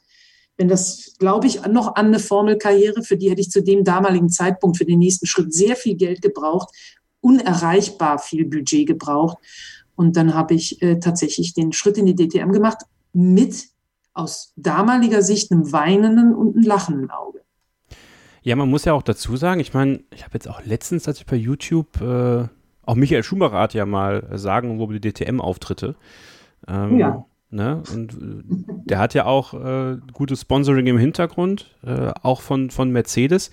wenn das, glaube ich, noch an eine Formelkarriere, für die hätte ich zu dem damaligen Zeitpunkt für den nächsten Schritt sehr viel Geld gebraucht, unerreichbar viel Budget gebraucht. Und dann habe ich äh, tatsächlich den Schritt in die DTM gemacht mit aus damaliger Sicht einem weinenden und einem lachenden Auge. Ja, man muss ja auch dazu sagen, ich meine, ich habe jetzt auch letztens, als ich bei YouTube, äh, auch Michael Schumacher hat ja mal sagen, wo die DTM-Auftritte. Ähm, ja. Ne? Und äh, der hat ja auch äh, gutes Sponsoring im Hintergrund, äh, auch von, von Mercedes.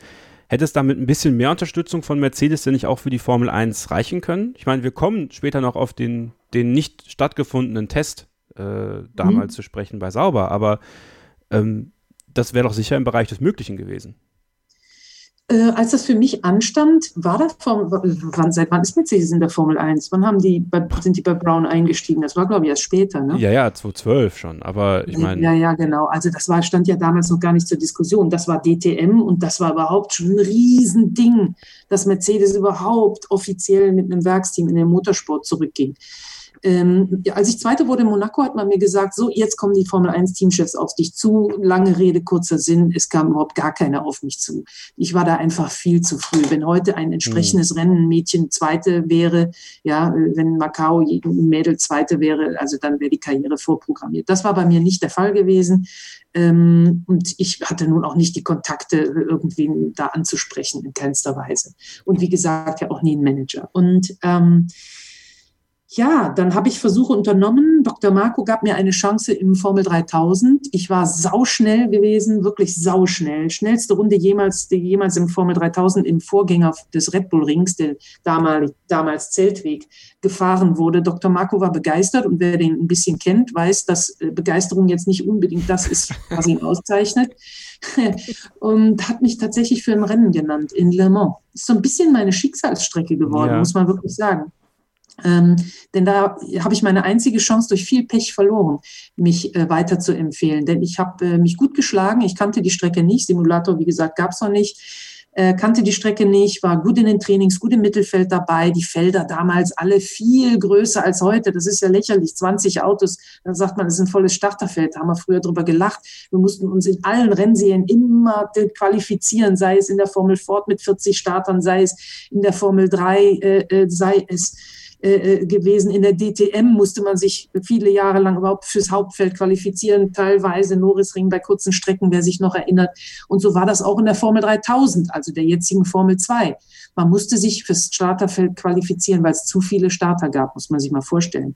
Hätte es damit ein bisschen mehr Unterstützung von Mercedes denn nicht auch für die Formel 1 reichen können? Ich meine, wir kommen später noch auf den, den nicht stattgefundenen Test äh, damals mhm. zu sprechen bei Sauber, aber ähm, das wäre doch sicher im Bereich des Möglichen gewesen. Äh, als das für mich anstand, war das Formel, wann, seit wann ist Mercedes in der Formel 1? Wann haben die bei, sind die bei Brown eingestiegen? Das war, glaube ich, erst später, ne? Ja, ja, 2012 schon, aber ich meine. Ja, ja, genau. Also das war, stand ja damals noch gar nicht zur Diskussion. Das war DTM und das war überhaupt schon ein Riesending, dass Mercedes überhaupt offiziell mit einem Werksteam in den Motorsport zurückging. Ähm, als ich Zweite wurde in Monaco, hat man mir gesagt, so, jetzt kommen die Formel 1 Teamchefs auf dich zu. Lange Rede, kurzer Sinn, es kam überhaupt gar keiner auf mich zu. Ich war da einfach viel zu früh. Wenn heute ein entsprechendes mhm. Rennen Mädchen Zweite wäre, ja, wenn Macau ein Mädel Zweite wäre, also dann wäre die Karriere vorprogrammiert. Das war bei mir nicht der Fall gewesen. Ähm, und ich hatte nun auch nicht die Kontakte, irgendwie da anzusprechen, in keinster Weise. Und wie gesagt, ja auch nie ein Manager. Und ähm, ja, dann habe ich Versuche unternommen. Dr. Marco gab mir eine Chance im Formel 3000. Ich war sauschnell gewesen, wirklich sauschnell. Schnellste Runde jemals, die jemals im Formel 3000 im Vorgänger des Red Bull Rings, der damals, damals Zeltweg, gefahren wurde. Dr. Marco war begeistert und wer den ein bisschen kennt, weiß, dass äh, Begeisterung jetzt nicht unbedingt das ist, was ihn auszeichnet. und hat mich tatsächlich für ein Rennen genannt in Le Mans. Ist so ein bisschen meine Schicksalsstrecke geworden, ja. muss man wirklich sagen. Ähm, denn da habe ich meine einzige Chance durch viel Pech verloren, mich äh, weiter zu empfehlen. Denn ich habe äh, mich gut geschlagen. Ich kannte die Strecke nicht. Simulator, wie gesagt, gab es noch nicht. Äh, kannte die Strecke nicht, war gut in den Trainings, gut im Mittelfeld dabei. Die Felder damals alle viel größer als heute. Das ist ja lächerlich. 20 Autos, da sagt man, das ist ein volles Starterfeld. Da haben wir früher drüber gelacht. Wir mussten uns in allen Rennserien immer qualifizieren, sei es in der Formel Ford mit 40 Startern, sei es in der Formel 3, äh, äh, sei es äh, äh, gewesen. In der DTM musste man sich viele Jahre lang überhaupt fürs Hauptfeld qualifizieren, teilweise Norrisring bei kurzen Strecken, wer sich noch erinnert. Und so war das auch in der Formel 3000, also der jetzigen Formel 2. Man musste sich fürs Starterfeld qualifizieren, weil es zu viele Starter gab, muss man sich mal vorstellen.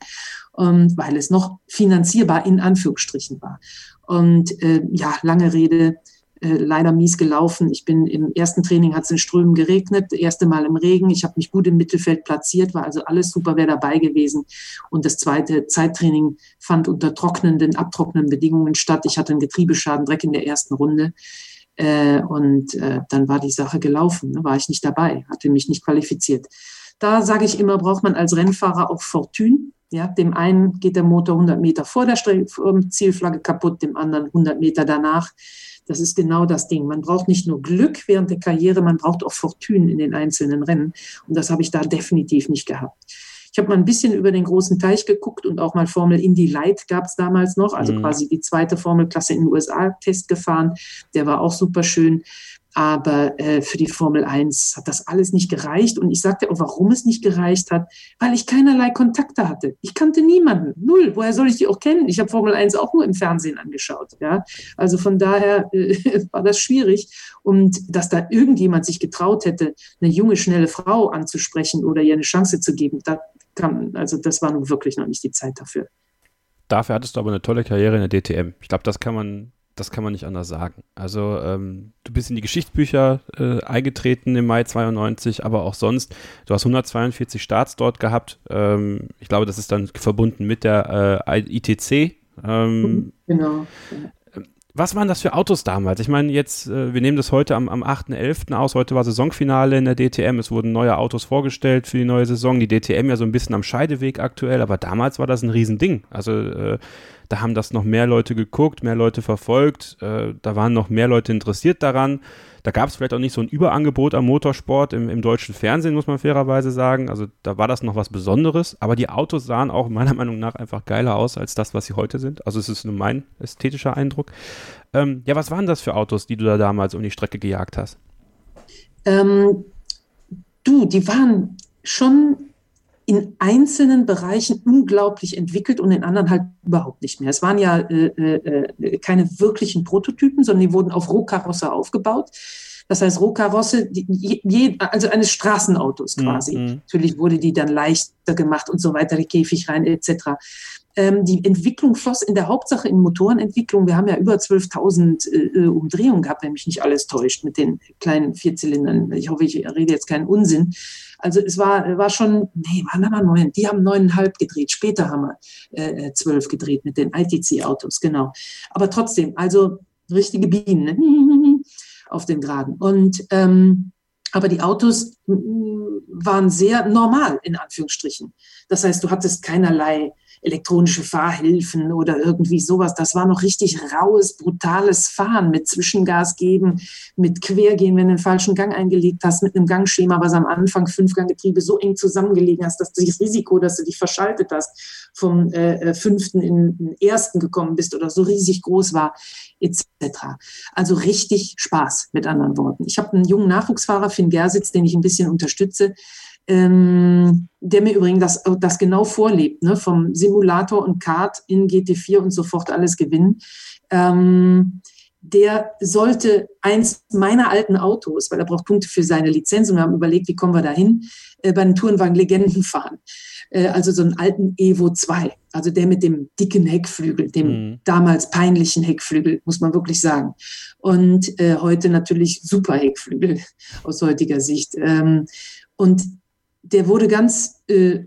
Und weil es noch finanzierbar in Anführungsstrichen war. Und äh, ja, lange Rede, äh, leider mies gelaufen. Ich bin im ersten Training hat es in Strömen geregnet, erste Mal im Regen. Ich habe mich gut im Mittelfeld platziert, war also alles super, wäre dabei gewesen. Und das zweite Zeittraining fand unter trocknenden, abtrocknenden Bedingungen statt. Ich hatte einen Getriebeschaden direkt in der ersten Runde. Äh, und äh, dann war die Sache gelaufen, ne? war ich nicht dabei, hatte mich nicht qualifiziert. Da sage ich immer, braucht man als Rennfahrer auch Fortune. Ja, dem einen geht der Motor 100 Meter vor der Zielflagge kaputt, dem anderen 100 Meter danach. Das ist genau das Ding. Man braucht nicht nur Glück während der Karriere, man braucht auch Fortune in den einzelnen Rennen. Und das habe ich da definitiv nicht gehabt. Ich habe mal ein bisschen über den großen Teich geguckt und auch mal Formel Indy Light gab es damals noch, also mhm. quasi die zweite Formelklasse in den USA Test gefahren. Der war auch super schön. Aber äh, für die Formel 1 hat das alles nicht gereicht. Und ich sagte auch, warum es nicht gereicht hat, weil ich keinerlei Kontakte hatte. Ich kannte niemanden. Null. Woher soll ich die auch kennen? Ich habe Formel 1 auch nur im Fernsehen angeschaut. Ja? Also von daher äh, war das schwierig. Und dass da irgendjemand sich getraut hätte, eine junge, schnelle Frau anzusprechen oder ihr eine Chance zu geben, da kam, also das war nun wirklich noch nicht die Zeit dafür. Dafür hattest du aber eine tolle Karriere in der DTM. Ich glaube, das kann man das kann man nicht anders sagen. Also ähm, du bist in die Geschichtsbücher äh, eingetreten im Mai 92, aber auch sonst. Du hast 142 Starts dort gehabt. Ähm, ich glaube, das ist dann verbunden mit der äh, ITC. Ähm, genau. Was waren das für Autos damals? Ich meine, jetzt, äh, wir nehmen das heute am, am 8.11. aus. Heute war Saisonfinale in der DTM. Es wurden neue Autos vorgestellt für die neue Saison. Die DTM ja so ein bisschen am Scheideweg aktuell, aber damals war das ein Riesending. Also äh, da haben das noch mehr Leute geguckt, mehr Leute verfolgt, äh, da waren noch mehr Leute interessiert daran. Da gab es vielleicht auch nicht so ein Überangebot am Motorsport im, im, deutschen Fernsehen, muss man fairerweise sagen. Also da war das noch was Besonderes. Aber die Autos sahen auch meiner Meinung nach einfach geiler aus als das, was sie heute sind. Also es ist nur mein ästhetischer Eindruck. Ähm, ja, was waren das für Autos, die du da damals um die Strecke gejagt hast? Ähm, du, die waren schon in einzelnen Bereichen unglaublich entwickelt und in anderen halt überhaupt nicht mehr. Es waren ja äh, äh, keine wirklichen Prototypen, sondern die wurden auf Rohkarosse aufgebaut. Das heißt, Rohkarosse, die, je, also eines Straßenautos mhm, quasi. Mhm. Natürlich wurde die dann leichter gemacht und so weiter, die Käfig rein etc. Ähm, die Entwicklung floss in der Hauptsache in Motorenentwicklung. Wir haben ja über 12.000 äh, Umdrehungen gehabt, wenn mich nicht alles täuscht, mit den kleinen Vierzylindern. Ich hoffe, ich rede jetzt keinen Unsinn. Also es war, war schon, nee, waren aber neun. Die haben neuneinhalb gedreht. Später haben wir äh, zwölf gedreht mit den ITC-Autos, genau. Aber trotzdem, also richtige Bienen ne? auf den Geraden. Und ähm, aber die Autos waren sehr normal, in Anführungsstrichen. Das heißt, du hattest keinerlei elektronische Fahrhilfen oder irgendwie sowas. Das war noch richtig raues, brutales Fahren mit Zwischengas geben, mit Quergehen, wenn du den falschen Gang eingelegt hast, mit einem Gangschema, was am Anfang Fünfganggetriebe so eng zusammengelegen hast, dass das Risiko, dass du dich verschaltet hast, vom äh, äh, fünften in den ersten gekommen bist oder so riesig groß war, etc. Also richtig Spaß, mit anderen Worten. Ich habe einen jungen Nachwuchsfahrer, Finn Gersitz, den ich ein bisschen unterstütze, ähm, der mir übrigens das, das genau vorlebt, ne? vom Simulator und Kart in GT4 und sofort alles gewinnen. Ähm, der sollte eins meiner alten Autos, weil er braucht Punkte für seine Lizenz und wir haben überlegt, wie kommen wir dahin, äh, bei den Tourenwagen Legenden fahren. Äh, also so einen alten Evo 2, also der mit dem dicken Heckflügel, dem mhm. damals peinlichen Heckflügel, muss man wirklich sagen. Und äh, heute natürlich super Heckflügel aus heutiger Sicht. Ähm, und der wurde ganz äh,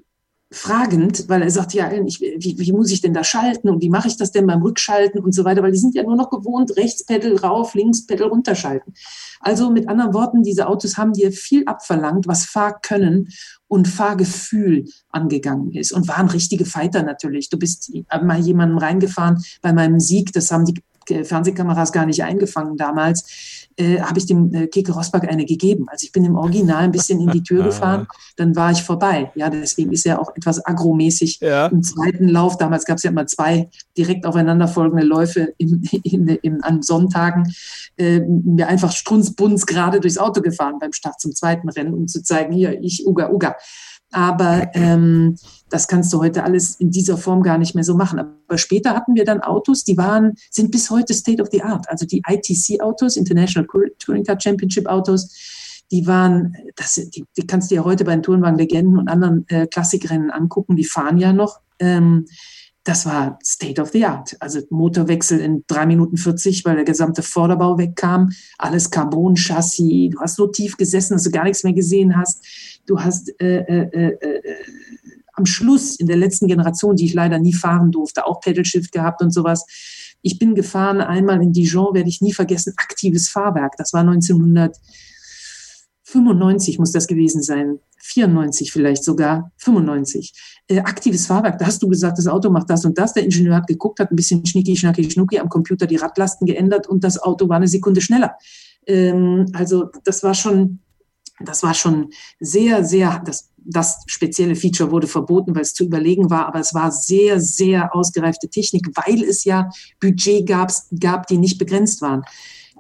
fragend, weil er sagt, ja, ich, wie, wie, muss ich denn da schalten und wie mache ich das denn beim Rückschalten und so weiter, weil die sind ja nur noch gewohnt, rechts Pedal rauf, links Pedal runterschalten. Also mit anderen Worten, diese Autos haben dir viel abverlangt, was Fahrkönnen und Fahrgefühl angegangen ist und waren richtige Fighter natürlich. Du bist mal jemandem reingefahren bei meinem Sieg, das haben die Fernsehkameras gar nicht eingefangen damals, äh, habe ich dem äh, Keke Rosberg eine gegeben. Also ich bin im Original ein bisschen in die Tür gefahren, dann war ich vorbei. Ja, deswegen ist er auch etwas agromäßig ja. im zweiten Lauf. Damals gab es ja immer zwei direkt aufeinanderfolgende Läufe in, in, in, an Sonntagen. Äh, mir einfach strunzbunz gerade durchs Auto gefahren beim Start zum zweiten Rennen, um zu zeigen, hier, ich, Uga, Uga. Aber ähm, das kannst du heute alles in dieser Form gar nicht mehr so machen. Aber später hatten wir dann Autos, die waren, sind bis heute State of the Art. Also die ITC-Autos, International Touring Car Championship Autos, die waren, das, die, die kannst du ja heute bei den Tourenwagen-Legenden und anderen äh, Klassikrennen angucken, die fahren ja noch. Ähm, das war State of the Art. Also Motorwechsel in drei Minuten 40, weil der gesamte Vorderbau wegkam. Alles Carbon-Chassis. Du hast so tief gesessen, dass du gar nichts mehr gesehen hast. Du hast äh, äh, äh, äh, am Schluss in der letzten Generation, die ich leider nie fahren durfte, auch Pedal-Shift gehabt und sowas. Ich bin gefahren einmal in Dijon, werde ich nie vergessen, aktives Fahrwerk. Das war 1995 muss das gewesen sein. 94 vielleicht sogar, 95. Äh, aktives Fahrwerk, da hast du gesagt, das Auto macht das und das. Der Ingenieur hat geguckt, hat ein bisschen schnicki, schnacki, schnucki am Computer die Radlasten geändert und das Auto war eine Sekunde schneller. Ähm, also das war schon, das war schon sehr, sehr, das, das spezielle Feature wurde verboten, weil es zu überlegen war, aber es war sehr, sehr ausgereifte Technik, weil es ja Budget gab, gab die nicht begrenzt waren.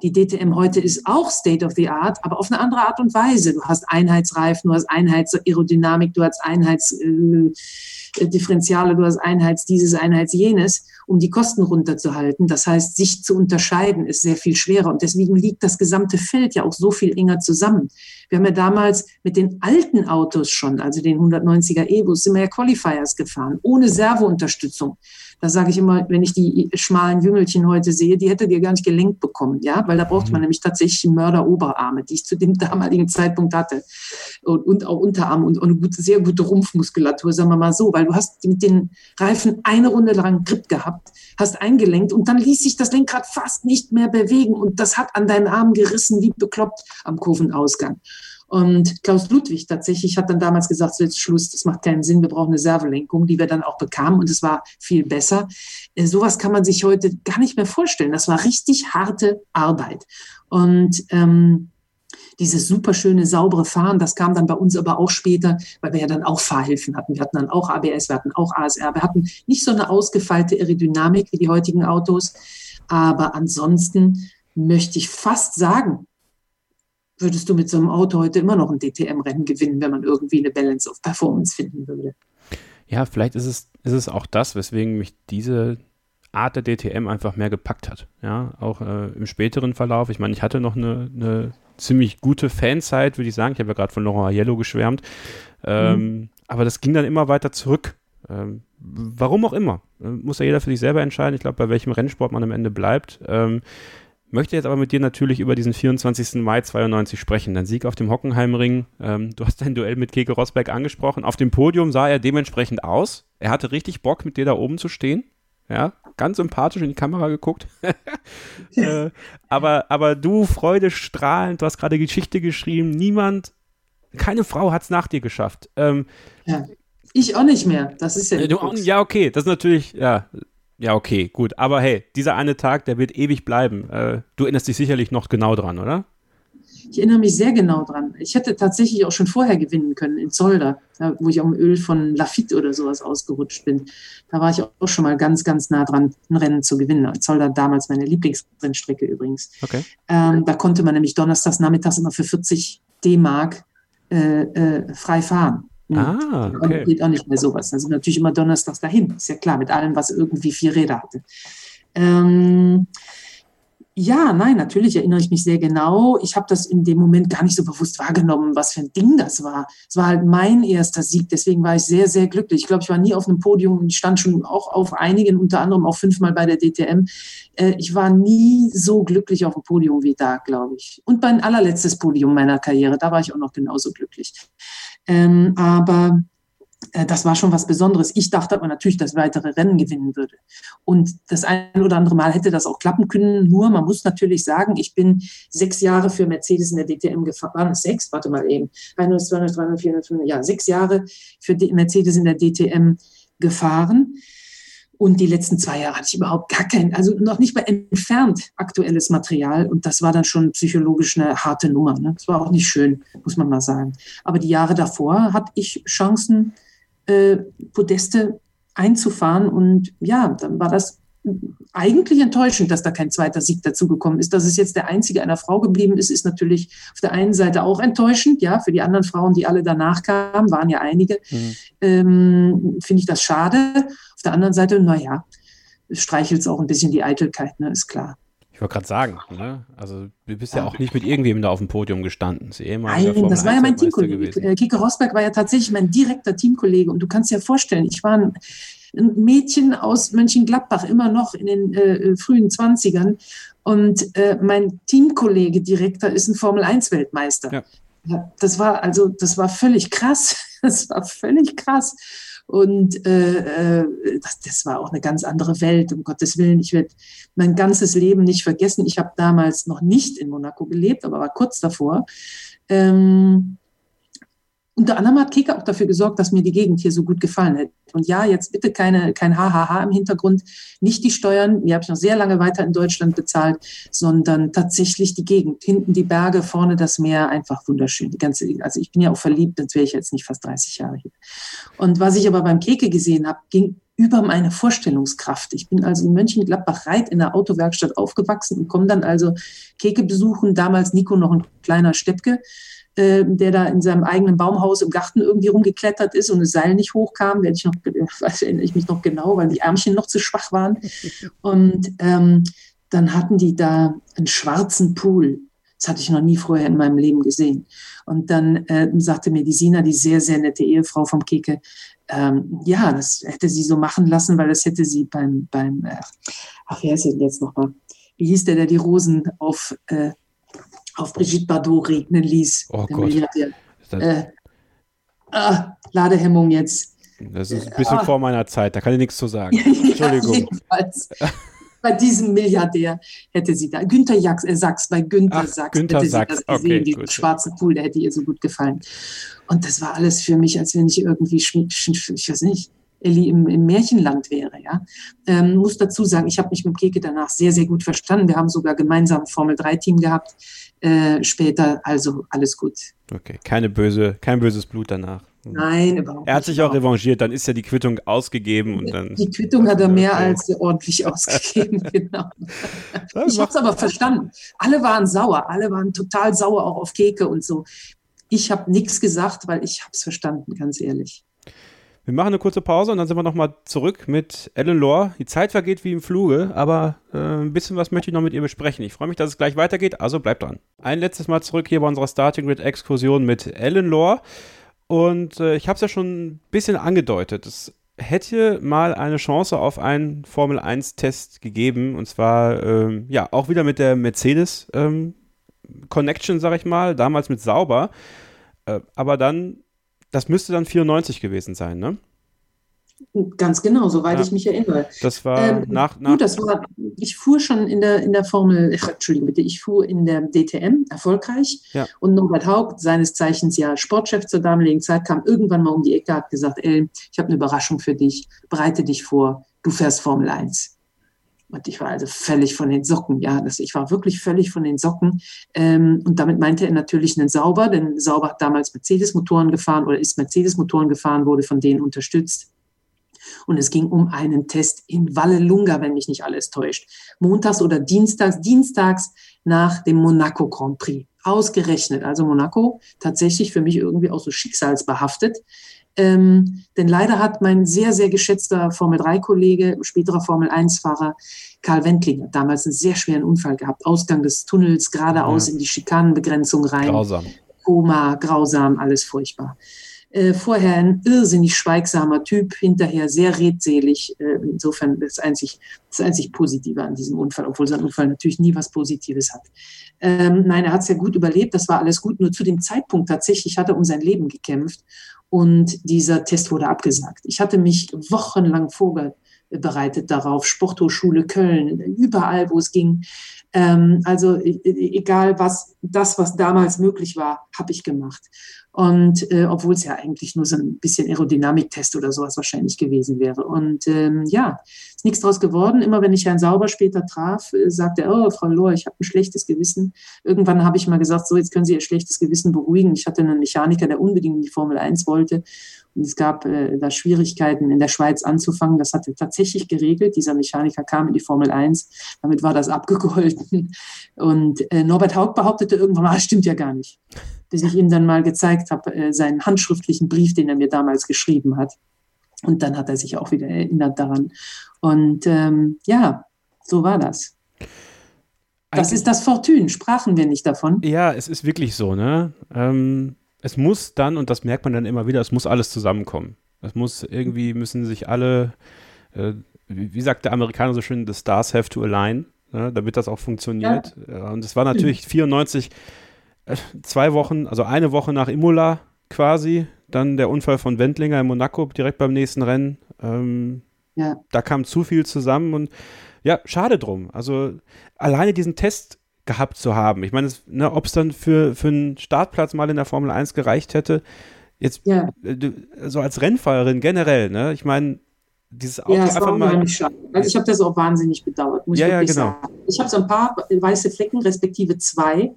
Die DTM heute ist auch State of the Art, aber auf eine andere Art und Weise. Du hast Einheitsreifen, du hast Einheitsaerodynamik, du hast Einheitsdifferenziale, äh, du hast Einheits dieses, Einheits jenes, um die Kosten runterzuhalten. Das heißt, sich zu unterscheiden ist sehr viel schwerer und deswegen liegt das gesamte Feld ja auch so viel enger zusammen. Wir haben ja damals mit den alten Autos schon, also den 190er Evos, sind wir ja Qualifiers gefahren, ohne Servounterstützung. Da sage ich immer, wenn ich die schmalen Jüngelchen heute sehe, die hätte dir gar nicht gelenkt bekommen, ja, weil da braucht man mhm. nämlich tatsächlich Mörderoberarme, die ich zu dem damaligen Zeitpunkt hatte und, und auch Unterarme und, und eine gute, sehr gute Rumpfmuskulatur, sagen wir mal so, weil du hast mit den Reifen eine Runde lang Grip gehabt, hast eingelenkt und dann ließ sich das Lenkrad fast nicht mehr bewegen und das hat an deinen Armen gerissen wie bekloppt am Kurvenausgang. Und Klaus Ludwig tatsächlich hat dann damals gesagt, so jetzt Schluss, das macht keinen Sinn, wir brauchen eine Servolenkung, die wir dann auch bekamen und es war viel besser. Äh, sowas kann man sich heute gar nicht mehr vorstellen. Das war richtig harte Arbeit. Und ähm, dieses super schöne, saubere Fahren, das kam dann bei uns aber auch später, weil wir ja dann auch Fahrhilfen hatten. Wir hatten dann auch ABS, wir hatten auch ASR. Wir hatten nicht so eine ausgefeilte Aerodynamik wie die heutigen Autos. Aber ansonsten möchte ich fast sagen, würdest du mit so einem Auto heute immer noch ein DTM-Rennen gewinnen, wenn man irgendwie eine Balance of Performance finden würde. Ja, vielleicht ist es, ist es auch das, weswegen mich diese Art der DTM einfach mehr gepackt hat. Ja, auch äh, im späteren Verlauf. Ich meine, ich hatte noch eine, eine ziemlich gute Fanzeit, würde ich sagen. Ich habe ja gerade von Laurent Yellow geschwärmt. Ähm, mhm. Aber das ging dann immer weiter zurück. Ähm, warum auch immer. Äh, muss ja jeder für sich selber entscheiden. Ich glaube, bei welchem Rennsport man am Ende bleibt. Ähm, möchte jetzt aber mit dir natürlich über diesen 24. Mai 92 sprechen. Dein Sieg auf dem Hockenheimring. Ähm, du hast dein Duell mit Keke Rosberg angesprochen. Auf dem Podium sah er dementsprechend aus. Er hatte richtig Bock, mit dir da oben zu stehen. Ja, ganz sympathisch in die Kamera geguckt. äh, aber, aber du, Freude strahlend, du hast gerade Geschichte geschrieben. Niemand, keine Frau hat es nach dir geschafft. Ähm, ja, ich auch nicht mehr. Das ist ja. Du ja, okay, das ist natürlich, ja, ja, okay, gut. Aber hey, dieser eine Tag, der wird ewig bleiben. Äh, du erinnerst dich sicherlich noch genau dran, oder? Ich erinnere mich sehr genau dran. Ich hätte tatsächlich auch schon vorher gewinnen können in Zolder, wo ich am Öl von Lafitte oder sowas ausgerutscht bin. Da war ich auch schon mal ganz, ganz nah dran, ein Rennen zu gewinnen. Zolder damals meine Lieblingsrennstrecke übrigens. Okay. Ähm, da konnte man nämlich donnerstags nachmittags immer für 40 D-Mark äh, äh, frei fahren. Hm. Ah, okay. Geht auch nicht mehr sowas. Da sind natürlich immer donnerstags dahin. Ist ja klar, mit allem, was irgendwie vier Räder hatte. Ähm, ja, nein, natürlich erinnere ich mich sehr genau. Ich habe das in dem Moment gar nicht so bewusst wahrgenommen, was für ein Ding das war. Es war halt mein erster Sieg, deswegen war ich sehr, sehr glücklich. Ich glaube, ich war nie auf einem Podium, ich stand schon auch auf einigen, unter anderem auch fünfmal bei der DTM. Äh, ich war nie so glücklich auf dem Podium wie da, glaube ich. Und mein allerletztes Podium meiner Karriere, da war ich auch noch genauso glücklich. Ähm, aber das war schon was Besonderes. Ich dachte aber natürlich, dass weitere Rennen gewinnen würde. Und das ein oder andere Mal hätte das auch klappen können. Nur, man muss natürlich sagen, ich bin sechs Jahre für Mercedes in der DTM gefahren. Waren es sechs? Warte mal eben. 100, 200, 300, 400, 500. Ja, sechs Jahre für Mercedes in der DTM gefahren. Und die letzten zwei Jahre hatte ich überhaupt gar kein, also noch nicht mal entfernt aktuelles Material. Und das war dann schon psychologisch eine harte Nummer. Ne? Das war auch nicht schön, muss man mal sagen. Aber die Jahre davor hatte ich Chancen, äh, Podeste einzufahren. Und ja, dann war das eigentlich enttäuschend, dass da kein zweiter Sieg dazugekommen ist. Dass es jetzt der einzige einer Frau geblieben ist, ist natürlich auf der einen Seite auch enttäuschend. Ja, für die anderen Frauen, die alle danach kamen, waren ja einige, mhm. ähm, finde ich das schade. Auf der anderen Seite, naja, streichelt es auch ein bisschen die Eitelkeit, ne, ist klar. Ich wollte gerade sagen, ne? also du bist ja. ja. auch nicht mit irgendwem da auf dem Podium gestanden. Das Nein, das war ja mein Teamkollege. Äh, Kike Rosberg war ja tatsächlich mein direkter Teamkollege und du kannst dir vorstellen, ich war ein, Mädchen aus Mönchengladbach, immer noch in den äh, äh frühen Zwanzigern und äh, mein Teamkollege Direktor ist ein Formel-1-Weltmeister. Ja. ja. das war also, das war völlig krass. Das war völlig krass. Und äh, äh, das, das war auch eine ganz andere Welt, um Gottes Willen. Ich werde mein ganzes Leben nicht vergessen. Ich habe damals noch nicht in Monaco gelebt, aber war kurz davor. Ähm, unter anderem hat Kika auch dafür gesorgt, dass mir die Gegend hier so gut gefallen hat. Und ja, jetzt bitte keine, kein HHH im Hintergrund, nicht die Steuern, die habe ich noch sehr lange weiter in Deutschland bezahlt, sondern tatsächlich die Gegend. Hinten die Berge, vorne das Meer, einfach wunderschön. Die ganze, also ich bin ja auch verliebt, sonst wäre ich jetzt nicht fast 30 Jahre hier. Und was ich aber beim Keke gesehen habe, ging über meine Vorstellungskraft. Ich bin also in Mönchengladbach Reit in der Autowerkstatt aufgewachsen und komme dann also Keke besuchen, damals Nico noch ein kleiner Steppke äh, der da in seinem eigenen Baumhaus im Garten irgendwie rumgeklettert ist und das Seil nicht hochkam, werde ich noch, weiß, erinnere ich mich noch genau, weil die Ärmchen noch zu schwach waren. Und ähm, dann hatten die da einen schwarzen Pool. Das hatte ich noch nie vorher in meinem Leben gesehen. Und dann äh, sagte mir die Sina, die sehr, sehr nette Ehefrau vom Keke, ähm, ja, das hätte sie so machen lassen, weil das hätte sie beim, beim äh, ach, wer ist denn jetzt nochmal? Wie hieß der, der die Rosen auf äh, auf Brigitte Bardot regnen ließ. Oh Gott. äh, ah, Ladehemmung jetzt. Das ist ein bisschen ah. vor meiner Zeit, da kann ich nichts zu sagen. Entschuldigung. bei diesem Milliardär hätte sie da. Günther Jacks, äh, Sachs, bei Günther Ach, Sachs Günther hätte Sachs. sie das gesehen, Okay, diesen gut. schwarzen Pool, der hätte ihr so gut gefallen. Und das war alles für mich, als wenn ich irgendwie, ich weiß nicht, Elli im, im Märchenland wäre, ja. Ähm, muss dazu sagen, ich habe mich mit Keke danach sehr, sehr gut verstanden. Wir haben sogar gemeinsam ein Formel-3-Team gehabt. Äh, später, also alles gut. Okay, keine böse, kein böses Blut danach. Nein, überhaupt Er hat nicht, sich auch revanchiert, dann ist ja die Quittung ausgegeben und dann. Die Quittung hat er mehr als ordentlich ausgegeben, genau. Ich habe es aber verstanden. Alle waren sauer, alle waren total sauer auch auf Keke und so. Ich habe nichts gesagt, weil ich habe es verstanden, ganz ehrlich. Wir machen eine kurze Pause und dann sind wir nochmal zurück mit Ellen Lore. Die Zeit vergeht wie im Fluge, aber äh, ein bisschen was möchte ich noch mit ihr besprechen. Ich freue mich, dass es gleich weitergeht, also bleibt dran. Ein letztes Mal zurück hier bei unserer Starting Grid Exkursion mit Ellen Lore. Und äh, ich habe es ja schon ein bisschen angedeutet. Es hätte mal eine Chance auf einen Formel 1-Test gegeben. Und zwar, ähm, ja, auch wieder mit der Mercedes ähm, Connection, sag ich mal, damals mit Sauber. Äh, aber dann, das müsste dann 94 gewesen sein, ne? Ganz genau, soweit Ja. ich mich erinnere. Das war Ähm, nach, nach Gut, das war, ich fuhr schon in der, in der Formel, ach, Entschuldigung bitte, ich fuhr in der DTM erfolgreich Ja. und Norbert Haupt, seines Zeichens ja Sportchef zur damaligen Zeit, kam irgendwann mal um die Ecke, hat gesagt, Ellen, ich habe eine Überraschung für dich, bereite dich vor, du fährst Formel 1. Und ich war also völlig von den Socken, ja, das, ich war wirklich völlig von den Socken. Ähm, und damit meinte er natürlich einen Sauber, denn Sauber hat damals Mercedes-Motoren gefahren oder ist Mercedes-Motoren gefahren, wurde von denen unterstützt. Und es ging um einen Test in Vallelunga, wenn mich nicht alles täuscht. Montags oder dienstags, dienstags nach dem Monaco Grand Prix. Ausgerechnet. Also Monaco tatsächlich für mich irgendwie auch so schicksalsbehaftet. Ähm, denn leider hat mein sehr, sehr geschätzter Formel-3-Kollege, späterer Formel-1-Fahrer Karl Wendlinger damals einen sehr schweren Unfall gehabt. Ausgang des Tunnels geradeaus Ja. in die Schikanenbegrenzung rein. grausam. Koma, grausam, alles furchtbar. Äh, vorher ein irrsinnig schweigsamer Typ, hinterher sehr redselig. Äh, insofern das einzig, das einzig Positive an diesem Unfall, obwohl sein Unfall natürlich nie was Positives hat. Ähm, nein, er hat es ja gut überlebt, das war alles gut. Nur zu dem Zeitpunkt tatsächlich hat er um sein Leben gekämpft und dieser Test wurde abgesagt. Ich hatte mich wochenlang vorbereitet darauf, Sporthochschule Köln, überall, wo es ging. Ähm, also e- e- egal was, das, was damals möglich war, habe ich gemacht. Und äh, obwohl es ja eigentlich nur so ein bisschen Aerodynamiktest oder sowas wahrscheinlich gewesen wäre. Und ähm, ja, ist nichts draus geworden. Immer wenn ich Herrn Sauber später traf, äh, sagte er, oh, Frau Lohr, ich habe ein schlechtes Gewissen. Irgendwann habe ich mal gesagt, so, jetzt können Sie Ihr schlechtes Gewissen beruhigen. Ich hatte einen Mechaniker, der unbedingt in die Formel 1 wollte. Und es gab äh, da Schwierigkeiten in der Schweiz anzufangen. Das hatte tatsächlich geregelt. Dieser Mechaniker kam in die Formel 1. Damit war das abgegolten. Und äh, Norbert Haug behauptete irgendwann "Ah, stimmt ja gar nicht. Bis ich ihm dann mal gezeigt habe, äh, seinen handschriftlichen Brief, den er mir damals geschrieben hat. Und dann hat er sich auch wieder erinnert daran. Und ähm, ja, so war das. Das Eigentlich- ist das Fortune. Sprachen wir nicht davon? Ja, es ist wirklich so, ne? Ähm, es muss dann, und das merkt man dann immer wieder, es muss alles zusammenkommen. Es muss irgendwie, müssen sich alle, äh, wie, wie sagt der Amerikaner so schön, the stars have to align, ne, damit das auch funktioniert. Ja. Und es war natürlich 94, äh, zwei Wochen, also eine Woche nach Imola quasi, dann der Unfall von Wendlinger in Monaco direkt beim nächsten Rennen. Ähm, Ja. da kam zu viel zusammen und ja, schade drum. Also alleine diesen Test gehabt zu haben. Ich meine, es- ne, ob es dann für, für einen Startplatz mal in der Formel 1 gereicht hätte, jetzt Ja. äh, so als Rennfahrerin generell, ne? Ich meine, dieses Auto Ja, einfach mal. Also ich habe das auch wahnsinnig bedauert, muss Ja, ich ja, wirklich genau. sagen. Ich habe so ein paar weiße Flecken, respektive zwei.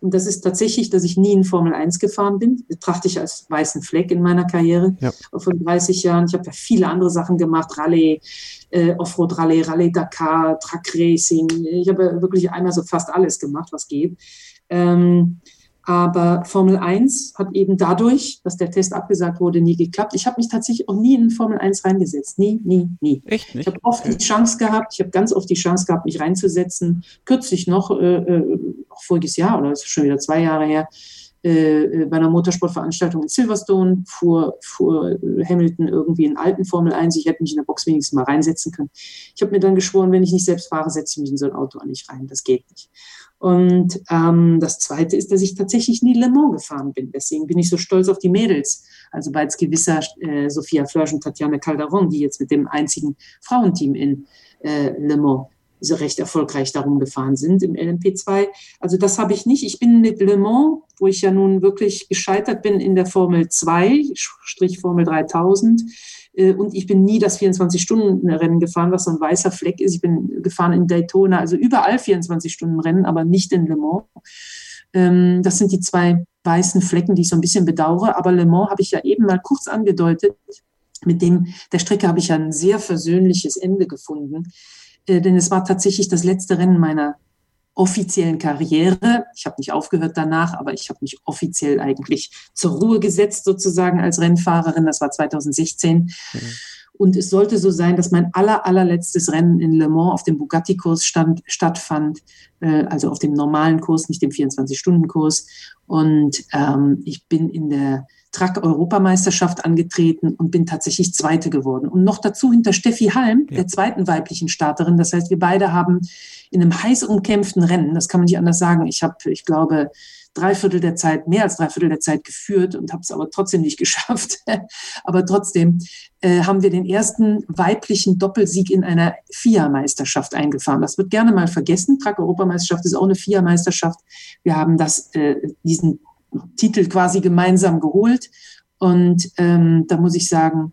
Und das ist tatsächlich, dass ich nie in Formel 1 gefahren bin. Betrachte ich als weißen Fleck in meiner Karriere Ja. von 30 Jahren. Ich habe ja viele andere Sachen gemacht, Rallye, äh, Offroad-Rallye, Rallye Dakar, Truck Racing. Ich habe ja wirklich einmal so fast alles gemacht, was geht. Ähm, aber Formel 1 hat eben dadurch, dass der Test abgesagt wurde, nie geklappt. Ich habe mich tatsächlich auch nie in Formel 1 reingesetzt. Nie, nie, nie. Echt Ich nicht? habe oft die Chance gehabt, ich habe ganz oft die Chance gehabt, mich reinzusetzen. Kürzlich noch, äh, äh, auch voriges Jahr oder schon wieder zwei Jahre her, äh, äh, bei einer Motorsportveranstaltung in Silverstone fuhr, fuhr äh, Hamilton irgendwie in alten Formel 1. Ich hätte mich in der Box wenigstens mal reinsetzen können. Ich habe mir dann geschworen, wenn ich nicht selbst fahre, setze ich mich in so ein Auto auch nicht rein. Das geht nicht. Und ähm, das Zweite ist, dass ich tatsächlich nie Le Mans gefahren bin. Deswegen bin ich so stolz auf die Mädels. Also bei gewisser äh, Sophia Flörsch und Tatjana Calderon, die jetzt mit dem einzigen Frauenteam in äh, Le Mans recht erfolgreich darum gefahren sind im LMP2. Also das habe ich nicht. Ich bin mit Le Mans, wo ich ja nun wirklich gescheitert bin in der Formel 2, Strich Formel 3000. Äh, und ich bin nie das 24-Stunden-Rennen gefahren, was so ein weißer Fleck ist. Ich bin gefahren in Daytona, also überall 24-Stunden-Rennen, aber nicht in Le Mans. Ähm, das sind die zwei weißen Flecken, die ich so ein bisschen bedauere. Aber Le Mans habe ich ja eben mal kurz angedeutet. Mit dem, der Strecke habe ich ja ein sehr versöhnliches Ende gefunden. Äh, denn es war tatsächlich das letzte Rennen meiner offiziellen Karriere. Ich habe nicht aufgehört danach, aber ich habe mich offiziell eigentlich zur Ruhe gesetzt, sozusagen als Rennfahrerin. Das war 2016. Mhm. Und es sollte so sein, dass mein aller, allerletztes Rennen in Le Mans auf dem Bugatti-Kurs stattfand, äh, also auf dem normalen Kurs, nicht dem 24-Stunden-Kurs. Und ähm, ich bin in der Truck-Europameisterschaft angetreten und bin tatsächlich Zweite geworden. Und noch dazu hinter Steffi Halm, ja. der zweiten weiblichen Starterin. Das heißt, wir beide haben in einem heiß umkämpften Rennen, das kann man nicht anders sagen, ich habe, ich glaube, drei Viertel der Zeit, mehr als drei Viertel der Zeit geführt und habe es aber trotzdem nicht geschafft. aber trotzdem äh, haben wir den ersten weiblichen Doppelsieg in einer FIA-Meisterschaft eingefahren. Das wird gerne mal vergessen. Truck-Europameisterschaft ist auch eine FIA-Meisterschaft. Wir haben das, äh, diesen Titel quasi gemeinsam geholt. Und ähm, da muss ich sagen,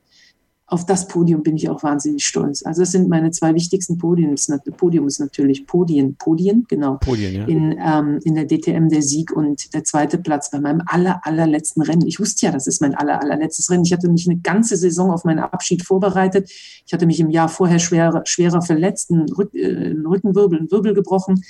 auf das Podium bin ich auch wahnsinnig stolz. Also das sind meine zwei wichtigsten Podien. Podium ist natürlich Podien, Podien, genau. Podien, ja. In, ähm, in der DTM der Sieg und der zweite Platz bei meinem aller, allerletzten Rennen. Ich wusste ja, das ist mein aller, allerletztes Rennen. Ich hatte mich eine ganze Saison auf meinen Abschied vorbereitet. Ich hatte mich im Jahr vorher schwerer, schwerer verletzt, einen, Rück, äh, einen Rückenwirbel, einen Wirbel gebrochen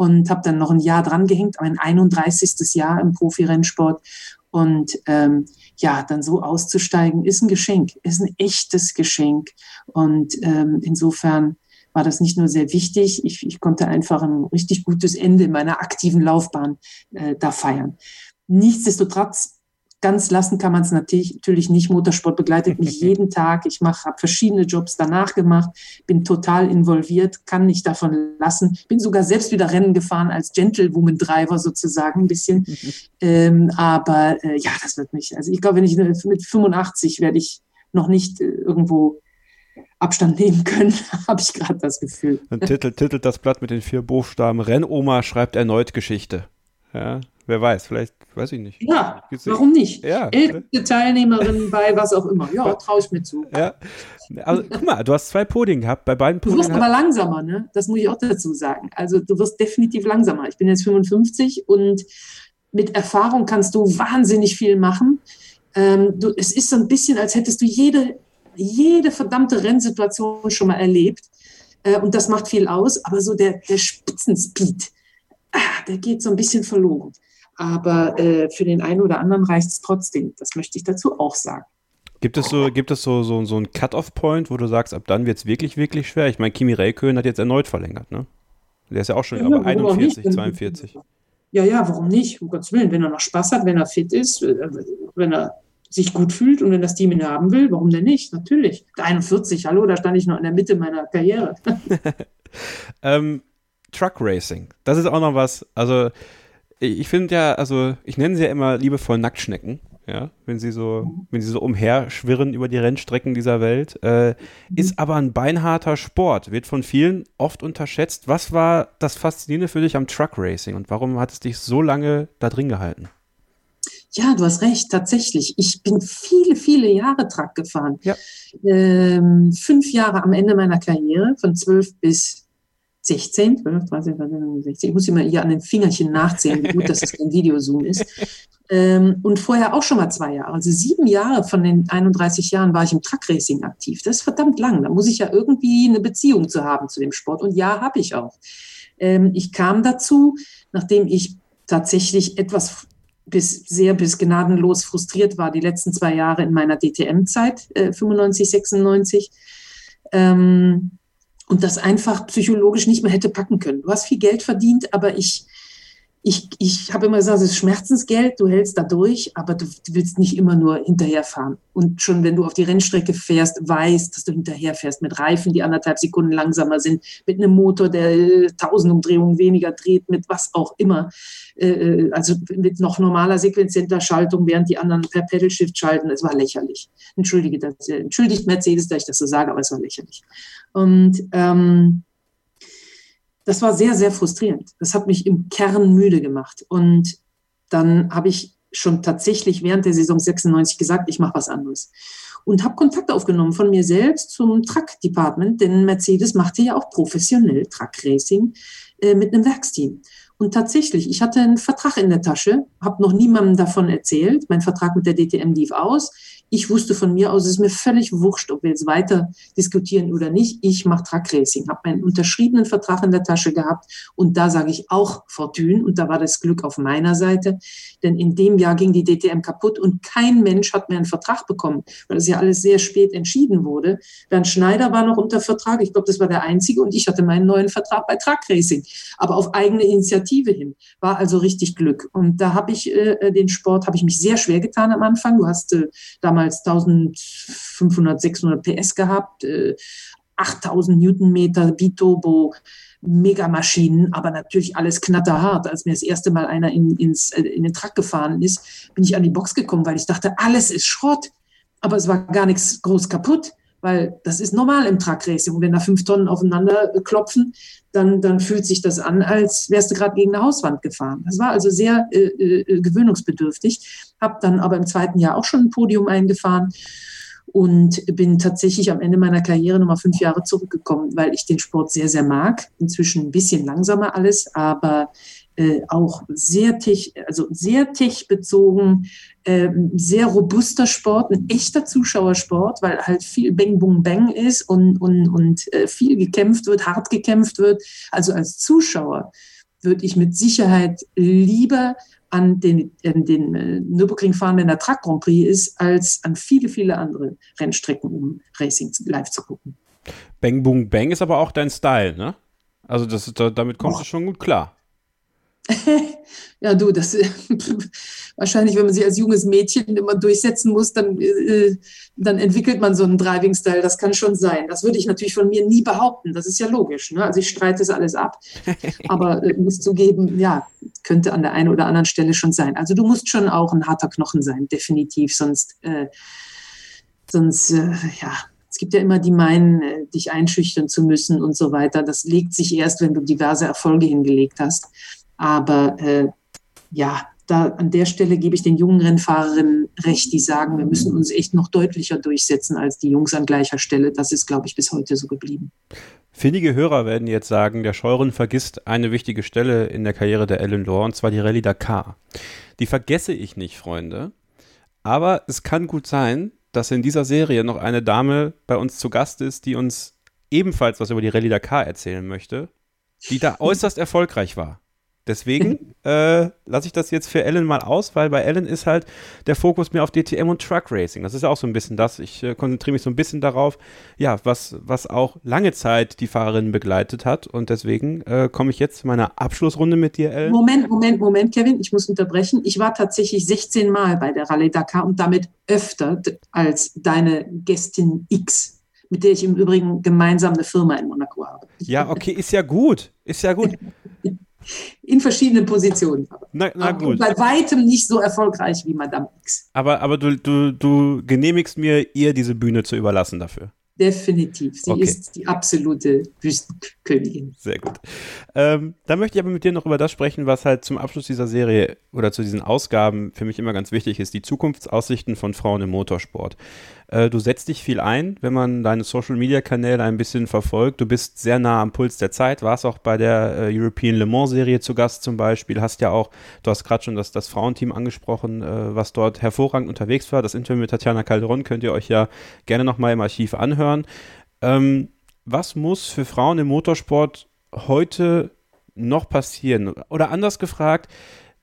und habe dann noch ein Jahr dran gehängt, mein 31. Jahr im Profirennsport. Und ähm, ja, dann so auszusteigen, ist ein Geschenk, ist ein echtes Geschenk. Und ähm, insofern war das nicht nur sehr wichtig, ich, ich konnte einfach ein richtig gutes Ende in meiner aktiven Laufbahn äh, da feiern. Nichtsdestotrotz Ganz lassen kann man es natürlich nicht. Motorsport begleitet mich jeden Tag. Ich mache, habe verschiedene Jobs danach gemacht, bin total involviert, kann nicht davon lassen. Bin sogar selbst wieder Rennen gefahren als Gentlewoman Driver sozusagen ein bisschen. ähm, aber äh, ja, das wird mich. Also ich glaube, wenn ich mit 85 werde ich noch nicht äh, irgendwo Abstand nehmen können, habe ich gerade das Gefühl. Dann titelt, titelt das Blatt mit den vier Buchstaben Rennoma schreibt erneut Geschichte. Ja, wer weiß, vielleicht, weiß ich nicht. Ja, warum nicht? Ja, Älteste Teilnehmerin bei was auch immer. Ja, traue ich mir zu. Ja, also guck mal, du hast zwei Podien gehabt, bei beiden Podien. Du wirst aber langsamer, ne? Das muss ich auch dazu sagen. Also du wirst definitiv langsamer. Ich bin jetzt 55 und mit Erfahrung kannst du wahnsinnig viel machen. Ähm, du, es ist so ein bisschen, als hättest du jede, jede verdammte Rennsituation schon mal erlebt. Äh, und das macht viel aus, aber so der, der Spitzenspeed, ah, der geht so ein bisschen verloren. Aber äh, für den einen oder anderen reicht es trotzdem. Das möchte ich dazu auch sagen. Gibt es so, gibt es so, so, so einen Cut-Off-Point, wo du sagst, ab dann wird es wirklich, wirklich schwer? Ich meine, Kimi Räikkönen hat jetzt erneut verlängert, ne? Der ist ja auch schon, ja, aber 41, 42. Ja, ja, warum nicht? Um Gottes Willen, wenn er noch Spaß hat, wenn er fit ist, äh, wenn er sich gut fühlt und wenn das Team ihn haben will, warum denn nicht? Natürlich. 41, hallo, da stand ich noch in der Mitte meiner Karriere. ähm, Truck Racing. Das ist auch noch was. Also, ich finde ja, also, ich nenne sie ja immer liebevoll Nacktschnecken. Ja, wenn sie so, wenn sie so umherschwirren über die Rennstrecken dieser Welt, äh, ist aber ein beinharter Sport, wird von vielen oft unterschätzt. Was war das Faszinierende für dich am Truck Racing und warum hat es dich so lange da drin gehalten? Ja, du hast recht, tatsächlich. Ich bin viele, viele Jahre Truck gefahren. Ja. Ähm, fünf Jahre am Ende meiner Karriere, von zwölf bis 16, 12, 13, 14, 16. Ich muss immer hier an den Fingerchen nachzählen, wie gut, dass das kein Videozoom ist. Ähm, und vorher auch schon mal zwei Jahre. Also sieben Jahre von den 31 Jahren war ich im Truckracing aktiv. Das ist verdammt lang. Da muss ich ja irgendwie eine Beziehung zu haben zu dem Sport. Und ja, habe ich auch. Ähm, ich kam dazu, nachdem ich tatsächlich etwas bis sehr bis gnadenlos frustriert war die letzten zwei Jahre in meiner DTM-Zeit, äh, 95, 96. Ähm, und das einfach psychologisch nicht mehr hätte packen können. Du hast viel Geld verdient, aber ich, ich, ich habe immer gesagt, es ist Schmerzensgeld, du hältst da durch, aber du, willst nicht immer nur hinterherfahren. Und schon wenn du auf die Rennstrecke fährst, weißt, dass du hinterherfährst mit Reifen, die anderthalb Sekunden langsamer sind, mit einem Motor, der tausend Umdrehungen weniger dreht, mit was auch immer. Äh, äh, also mit noch normaler Sequenzcenter-Schaltung, während die anderen per Pedal-Shift schalten. Es war lächerlich. Entschuldige, entschuldigt Mercedes, dass ich das so sage, aber es war lächerlich. Und ähm, das war sehr, sehr frustrierend. Das hat mich im Kern müde gemacht. Und dann habe ich schon tatsächlich während der Saison 96 gesagt, ich mache was anderes. Und habe Kontakt aufgenommen von mir selbst zum Truck Department, denn Mercedes machte ja auch professionell Truck Racing äh, mit einem Werksteam. Und tatsächlich, ich hatte einen Vertrag in der Tasche, habe noch niemandem davon erzählt. Mein Vertrag mit der DTM lief aus. Ich wusste von mir aus, es ist mir völlig wurscht, ob wir jetzt weiter diskutieren oder nicht. Ich mache Truck Racing, habe meinen unterschriebenen Vertrag in der Tasche gehabt und da sage ich auch Fortune und da war das Glück auf meiner Seite, denn in dem Jahr ging die DTM kaputt und kein Mensch hat mehr einen Vertrag bekommen, weil das ja alles sehr spät entschieden wurde. Bernd Schneider war noch unter Vertrag, ich glaube, das war der einzige und ich hatte meinen neuen Vertrag bei Truck Racing, aber auf eigene Initiative hin. War also richtig Glück und da habe ich äh, den Sport, habe ich mich sehr schwer getan am Anfang. Du hast äh, damals damals 1500, 600 PS gehabt, äh, 8000 Newtonmeter Biturbo, Megamaschinen, aber natürlich alles knatterhart. Als mir das erste Mal einer in, ins, äh, in den Truck gefahren ist, bin ich an die Box gekommen, weil ich dachte, alles ist Schrott. Aber es war gar nichts groß kaputt, weil das ist normal im Truck Racing. Und wenn da fünf Tonnen aufeinander klopfen, dann, dann fühlt sich das an, als wärst du gerade gegen eine Hauswand gefahren. Das war also sehr äh, äh, gewöhnungsbedürftig, habe dann aber im zweiten Jahr auch schon ein Podium eingefahren und bin tatsächlich am Ende meiner Karriere nochmal fünf Jahre zurückgekommen, weil ich den Sport sehr, sehr mag. Inzwischen ein bisschen langsamer alles, aber äh, auch sehr tech, also sehr tech-bezogen, äh, sehr robuster Sport, ein echter Zuschauersport, weil halt viel Bang Bung Bang ist und, und, und äh, viel gekämpft wird, hart gekämpft wird. Also als Zuschauer würde ich mit Sicherheit lieber an den, an den äh, Nürburgring fahren, wenn der Truck Grand Prix ist, als an viele, viele andere Rennstrecken, um Racing live zu gucken. Bang Bung Bang ist aber auch dein Style, ne? Also das, damit kommst oh. du schon gut klar. ja, du, das wahrscheinlich, wenn man sich als junges Mädchen immer durchsetzen muss, dann, äh, dann entwickelt man so einen Driving-Style. Das kann schon sein. Das würde ich natürlich von mir nie behaupten. Das ist ja logisch. Ne? Also ich streite das alles ab. Aber äh, muss zugeben, ja, könnte an der einen oder anderen Stelle schon sein. Also du musst schon auch ein harter Knochen sein, definitiv. Sonst, äh, sonst, äh, ja, es gibt ja immer die meinen, äh, dich einschüchtern zu müssen und so weiter. Das legt sich erst, wenn du diverse Erfolge hingelegt hast. Aber äh, ja, da an der Stelle gebe ich den jungen Rennfahrerinnen recht, die sagen, wir müssen uns echt noch deutlicher durchsetzen als die Jungs an gleicher Stelle. Das ist, glaube ich, bis heute so geblieben. Findige Hörer werden jetzt sagen, der Scheuren vergisst eine wichtige Stelle in der Karriere der Ellen Law, und zwar die Rallye Dakar. Die vergesse ich nicht, Freunde. Aber es kann gut sein, dass in dieser Serie noch eine Dame bei uns zu Gast ist, die uns ebenfalls was über die Rallye Dakar erzählen möchte, die da äußerst erfolgreich war. Deswegen äh, lasse ich das jetzt für Ellen mal aus, weil bei Ellen ist halt der Fokus mehr auf DTM und Truck Racing. Das ist ja auch so ein bisschen das. Ich äh, konzentriere mich so ein bisschen darauf, ja, was, was auch lange Zeit die Fahrerin begleitet hat. Und deswegen äh, komme ich jetzt zu meiner Abschlussrunde mit dir, Ellen. Moment, Moment, Moment, Kevin, ich muss unterbrechen. Ich war tatsächlich 16 Mal bei der Rallye Dakar und damit öfter als deine Gästin X mit der ich im Übrigen gemeinsam eine Firma in Monaco habe. Ja, okay, ist ja gut. Ist ja gut. in verschiedenen Positionen. Na, na gut. Bei weitem nicht so erfolgreich wie Madame X. Aber, aber du, du, du genehmigst mir, ihr diese Bühne zu überlassen dafür. Definitiv. Sie okay. ist die absolute Wüstenkönigin. Sehr gut. Ähm, dann möchte ich aber mit dir noch über das sprechen, was halt zum Abschluss dieser Serie oder zu diesen Ausgaben für mich immer ganz wichtig ist: die Zukunftsaussichten von Frauen im Motorsport. Äh, du setzt dich viel ein, wenn man deine Social Media Kanäle ein bisschen verfolgt. Du bist sehr nah am Puls der Zeit, warst auch bei der äh, European Le Mans Serie zu Gast zum Beispiel. Hast ja auch, du hast gerade schon das, das Frauenteam angesprochen, äh, was dort hervorragend unterwegs war. Das Interview mit Tatjana Calderon könnt ihr euch ja gerne nochmal im Archiv anhören. Ähm, was muss für Frauen im Motorsport heute noch passieren? Oder anders gefragt,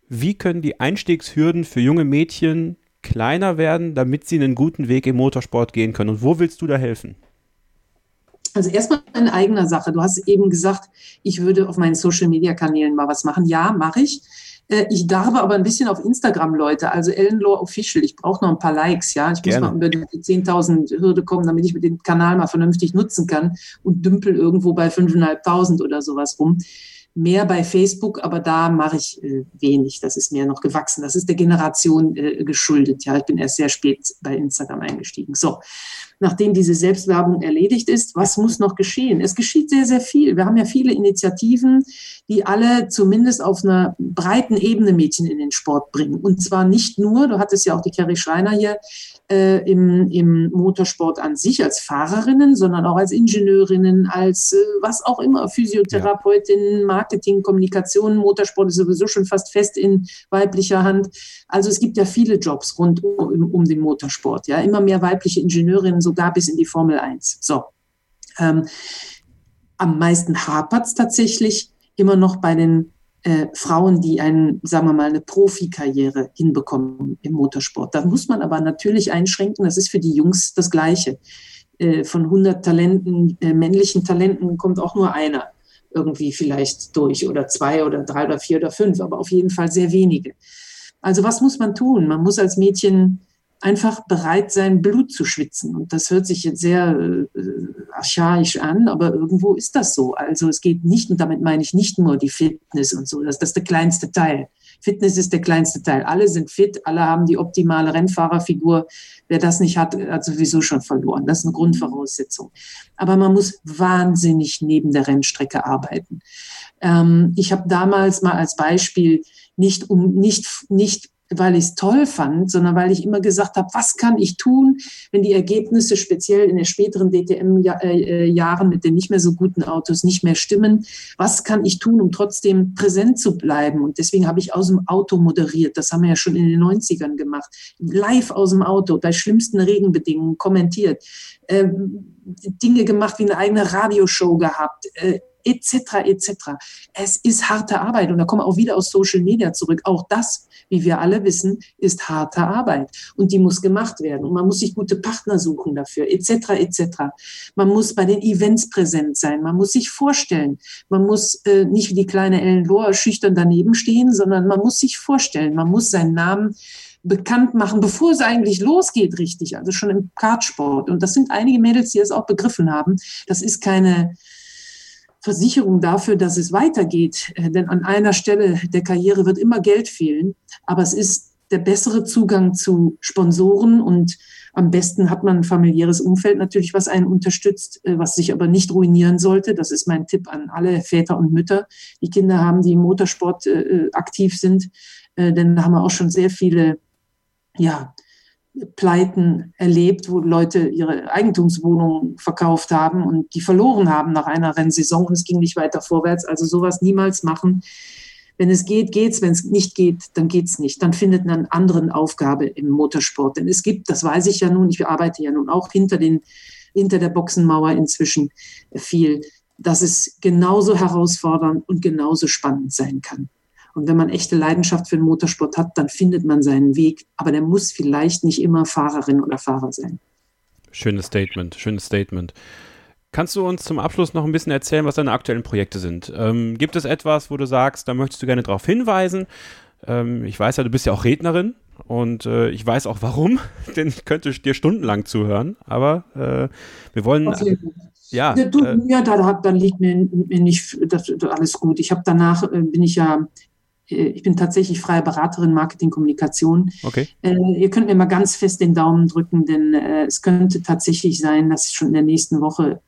wie können die Einstiegshürden für junge Mädchen kleiner werden, damit sie einen guten Weg im Motorsport gehen können? Und wo willst du da helfen? Also erstmal in eigener Sache. Du hast eben gesagt, ich würde auf meinen Social-Media-Kanälen mal was machen. Ja, mache ich. Äh, ich darbe aber ein bisschen auf Instagram, Leute. Also Ellenlaw Official. Ich brauche noch ein paar Likes, ja. Ich Gerne. muss mal über die 10.000 Hürde kommen, damit ich den Kanal mal vernünftig nutzen kann und dümpel irgendwo bei 5.500 oder sowas rum. Mehr bei Facebook, aber da mache ich äh, wenig. Das ist mehr noch gewachsen. Das ist der Generation äh, geschuldet. Ja, ich bin erst sehr spät bei Instagram eingestiegen. So, nachdem diese Selbstwerbung erledigt ist, was muss noch geschehen? Es geschieht sehr, sehr viel. Wir haben ja viele Initiativen, die alle zumindest auf einer breiten Ebene Mädchen in den Sport bringen. Und zwar nicht nur, du hattest ja auch die Kerry Schreiner hier, äh, im, im Motorsport an sich als Fahrerinnen, sondern auch als Ingenieurinnen, als äh, was auch immer, Physiotherapeutinnen, Marketing, Kommunikation. Motorsport ist sowieso schon fast fest in weiblicher Hand. Also es gibt ja viele Jobs rund um, um den Motorsport. Ja, immer mehr weibliche Ingenieurinnen, sogar bis in die Formel 1. So. Ähm, am meisten hapert es tatsächlich immer noch bei den äh, Frauen, die einen, sagen wir mal, eine Profikarriere hinbekommen im Motorsport. Da muss man aber natürlich einschränken, das ist für die Jungs das Gleiche. Äh, von 100 Talenten, äh, männlichen Talenten kommt auch nur einer irgendwie vielleicht durch oder zwei oder drei oder vier oder fünf, aber auf jeden Fall sehr wenige. Also was muss man tun? Man muss als Mädchen einfach bereit sein, Blut zu schwitzen. Und das hört sich jetzt sehr äh, archaisch an, aber irgendwo ist das so. Also es geht nicht, und damit meine ich nicht nur die Fitness und so, das, das ist der kleinste Teil. Fitness ist der kleinste Teil. Alle sind fit, alle haben die optimale Rennfahrerfigur. Wer das nicht hat, hat sowieso schon verloren. Das ist eine Grundvoraussetzung. Aber man muss wahnsinnig neben der Rennstrecke arbeiten. Ähm, ich habe damals mal als Beispiel nicht um nicht nicht weil ich es toll fand, sondern weil ich immer gesagt habe, was kann ich tun, wenn die Ergebnisse speziell in den späteren DTM-Jahren mit den nicht mehr so guten Autos nicht mehr stimmen. Was kann ich tun, um trotzdem präsent zu bleiben? Und deswegen habe ich aus dem Auto moderiert. Das haben wir ja schon in den 90ern gemacht. Live aus dem Auto, bei schlimmsten Regenbedingungen kommentiert. Äh, Dinge gemacht, wie eine eigene Radioshow gehabt. Äh, etc. etc. Es ist harte Arbeit und da kommen wir auch wieder aus Social Media zurück. Auch das, wie wir alle wissen, ist harte Arbeit und die muss gemacht werden und man muss sich gute Partner suchen dafür etc. etc. Man muss bei den Events präsent sein, man muss sich vorstellen, man muss äh, nicht wie die kleine Ellen Lohr schüchtern daneben stehen, sondern man muss sich vorstellen, man muss seinen Namen bekannt machen, bevor es eigentlich losgeht, richtig, also schon im Kartsport. Und das sind einige Mädels, die es auch begriffen haben. Das ist keine, Versicherung dafür, dass es weitergeht. Äh, denn an einer Stelle der Karriere wird immer Geld fehlen. Aber es ist der bessere Zugang zu Sponsoren und am besten hat man ein familiäres Umfeld natürlich, was einen unterstützt, äh, was sich aber nicht ruinieren sollte. Das ist mein Tipp an alle Väter und Mütter, die Kinder haben, die im Motorsport äh, aktiv sind. Denn da haben wir auch schon sehr viele, ja, Pleiten erlebt, wo Leute ihre Eigentumswohnungen verkauft haben und die verloren haben nach einer Rennsaison und es ging nicht weiter vorwärts. Also sowas niemals machen. Wenn es geht, geht's. Wenn es nicht geht, dann geht's nicht. Dann findet man eine andere Aufgabe im Motorsport. Denn es gibt, das weiß ich ja nun, ich arbeite ja nun auch hinter den, hinter der Boxenmauer inzwischen viel, dass es genauso herausfordernd und genauso spannend sein kann. Und wenn man echte Leidenschaft für den Motorsport hat, dann findet man seinen Weg. Aber der muss vielleicht nicht immer Fahrerin oder Fahrer sein. Schönes Statement, schönes Statement. Kannst du uns zum Abschluss noch ein bisschen erzählen, was deine aktuellen Projekte sind? Ähm, gibt es etwas, wo du sagst, da möchtest du gerne darauf hinweisen? Ähm, ich weiß ja, du bist ja auch Rednerin und äh, ich weiß auch warum, denn ich könnte dir stundenlang zuhören, aber äh, wir wollen. Okay. Ja, du, äh, ja da, da liegt mir, mir nicht das, alles gut. Ich habe danach, äh, bin ich ja äh, ich bin tatsächlich freie Beraterin Marketing Kommunikation. Okay. Äh, ihr könnt mir mal ganz fest den Daumen drücken, denn äh, es könnte tatsächlich sein, dass schon in der nächsten Woche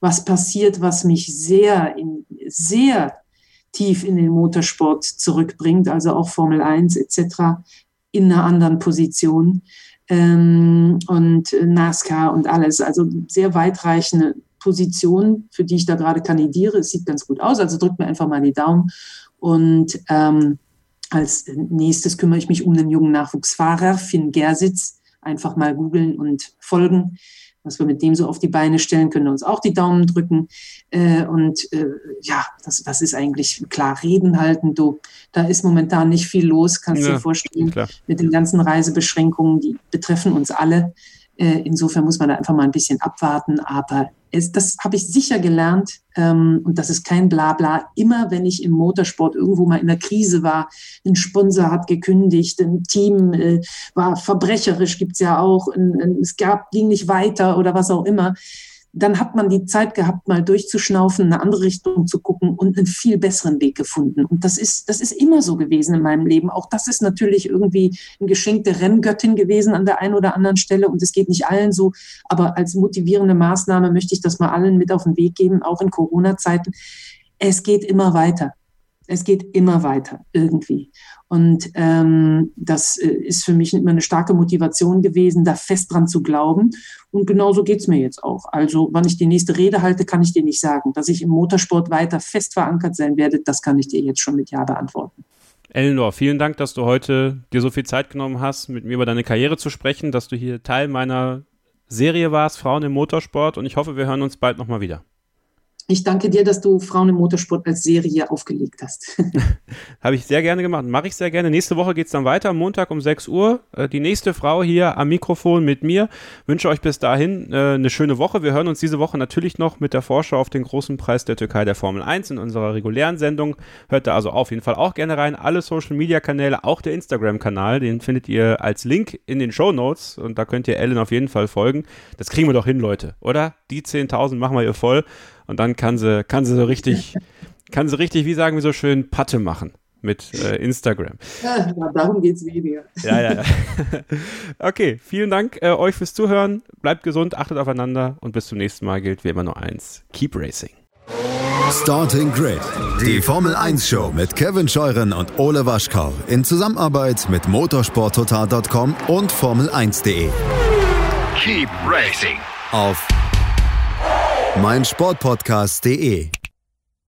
was passiert, was mich sehr, in, sehr tief in den Motorsport zurückbringt, also auch Formel 1 etc. in einer anderen Position ähm, und NASCAR und alles, also sehr weitreichende Position, für die ich da gerade kandidiere. Es sieht ganz gut aus, also drückt mir einfach mal die Daumen und ähm, als nächstes kümmere ich mich um den jungen Nachwuchsfahrer, Finn Gersitz. Einfach mal googeln und folgen. Was wir mit dem so auf die Beine stellen, können wir uns auch die Daumen drücken. Äh, und äh, ja, das, das ist eigentlich klar, reden halten. Du, da ist momentan nicht viel los, kannst ja, dir vorstellen, klar. mit den ganzen Reisebeschränkungen, die betreffen uns alle. Äh, insofern muss man da einfach mal ein bisschen abwarten. Aber es, das habe ich sicher gelernt ähm, und das ist kein Blabla. Immer wenn ich im Motorsport irgendwo mal in der Krise war, ein Sponsor hat gekündigt, ein Team äh, war verbrecherisch, gibt's ja auch, ein, ein, es gab, ging nicht weiter oder was auch immer, dann hat man die Zeit gehabt, mal durchzuschnaufen, eine andere Richtung zu gucken und einen viel besseren Weg gefunden. Und das ist, das ist immer so gewesen in meinem Leben. Auch das ist natürlich irgendwie ein Geschenk der Renngöttin gewesen an der einen oder anderen Stelle. Und es geht nicht allen so. Aber als motivierende Maßnahme möchte ich das mal allen mit auf den Weg geben, auch in Corona-Zeiten. Es geht immer weiter. Es geht immer weiter irgendwie. Und ähm, das äh, ist für mich immer eine starke Motivation gewesen, da fest dran zu glauben. Und genauso geht's mir jetzt auch. Also, wann ich die nächste Rede halte, kann ich dir nicht sagen. Dass ich im Motorsport weiter fest verankert sein werde, das kann ich dir jetzt schon mit Ja beantworten. Eleanor, vielen Dank, dass du heute dir so viel Zeit genommen hast, mit mir über deine Karriere zu sprechen, dass du hier Teil meiner Serie warst, Frauen im Motorsport. Und ich hoffe, wir hören uns bald nochmal wieder. Ich danke dir, dass du Frauen im Motorsport als Serie aufgelegt hast. Habe ich sehr gerne gemacht. Mache ich sehr gerne. Nächste Woche geht es dann weiter, Montag um 6 Uhr. Äh, die nächste Frau hier am Mikrofon mit mir. Wünsche euch bis dahin äh, eine schöne Woche. Wir hören uns diese Woche natürlich noch mit der Vorschau auf den großen Preis der Türkei der Formel 1 in unserer regulären Sendung. Hört da also auf jeden Fall auch gerne rein. Alle Social Media Kanäle, auch der Instagram-Kanal, den findet ihr als Link in den Show Notes und da könnt ihr Ellen auf jeden Fall folgen. Das kriegen wir doch hin, Leute, oder? Die 10.000 machen wir ihr voll. Und dann kann sie, kann sie so richtig, kann sie richtig, wie sagen wir so schön, Patte machen mit äh, Instagram. Ja, darum geht es weniger. Ja, ja, ja. Okay, vielen Dank äh, euch fürs Zuhören. Bleibt gesund, achtet aufeinander und bis zum nächsten Mal gilt wie immer nur eins. Keep racing. Starting Grid, die Formel 1 Show mit Kevin Scheuren und Ole Waschkau in Zusammenarbeit mit motorsporttotal.com und Formel1.de. Keep racing. Auf meinsportpodcast.de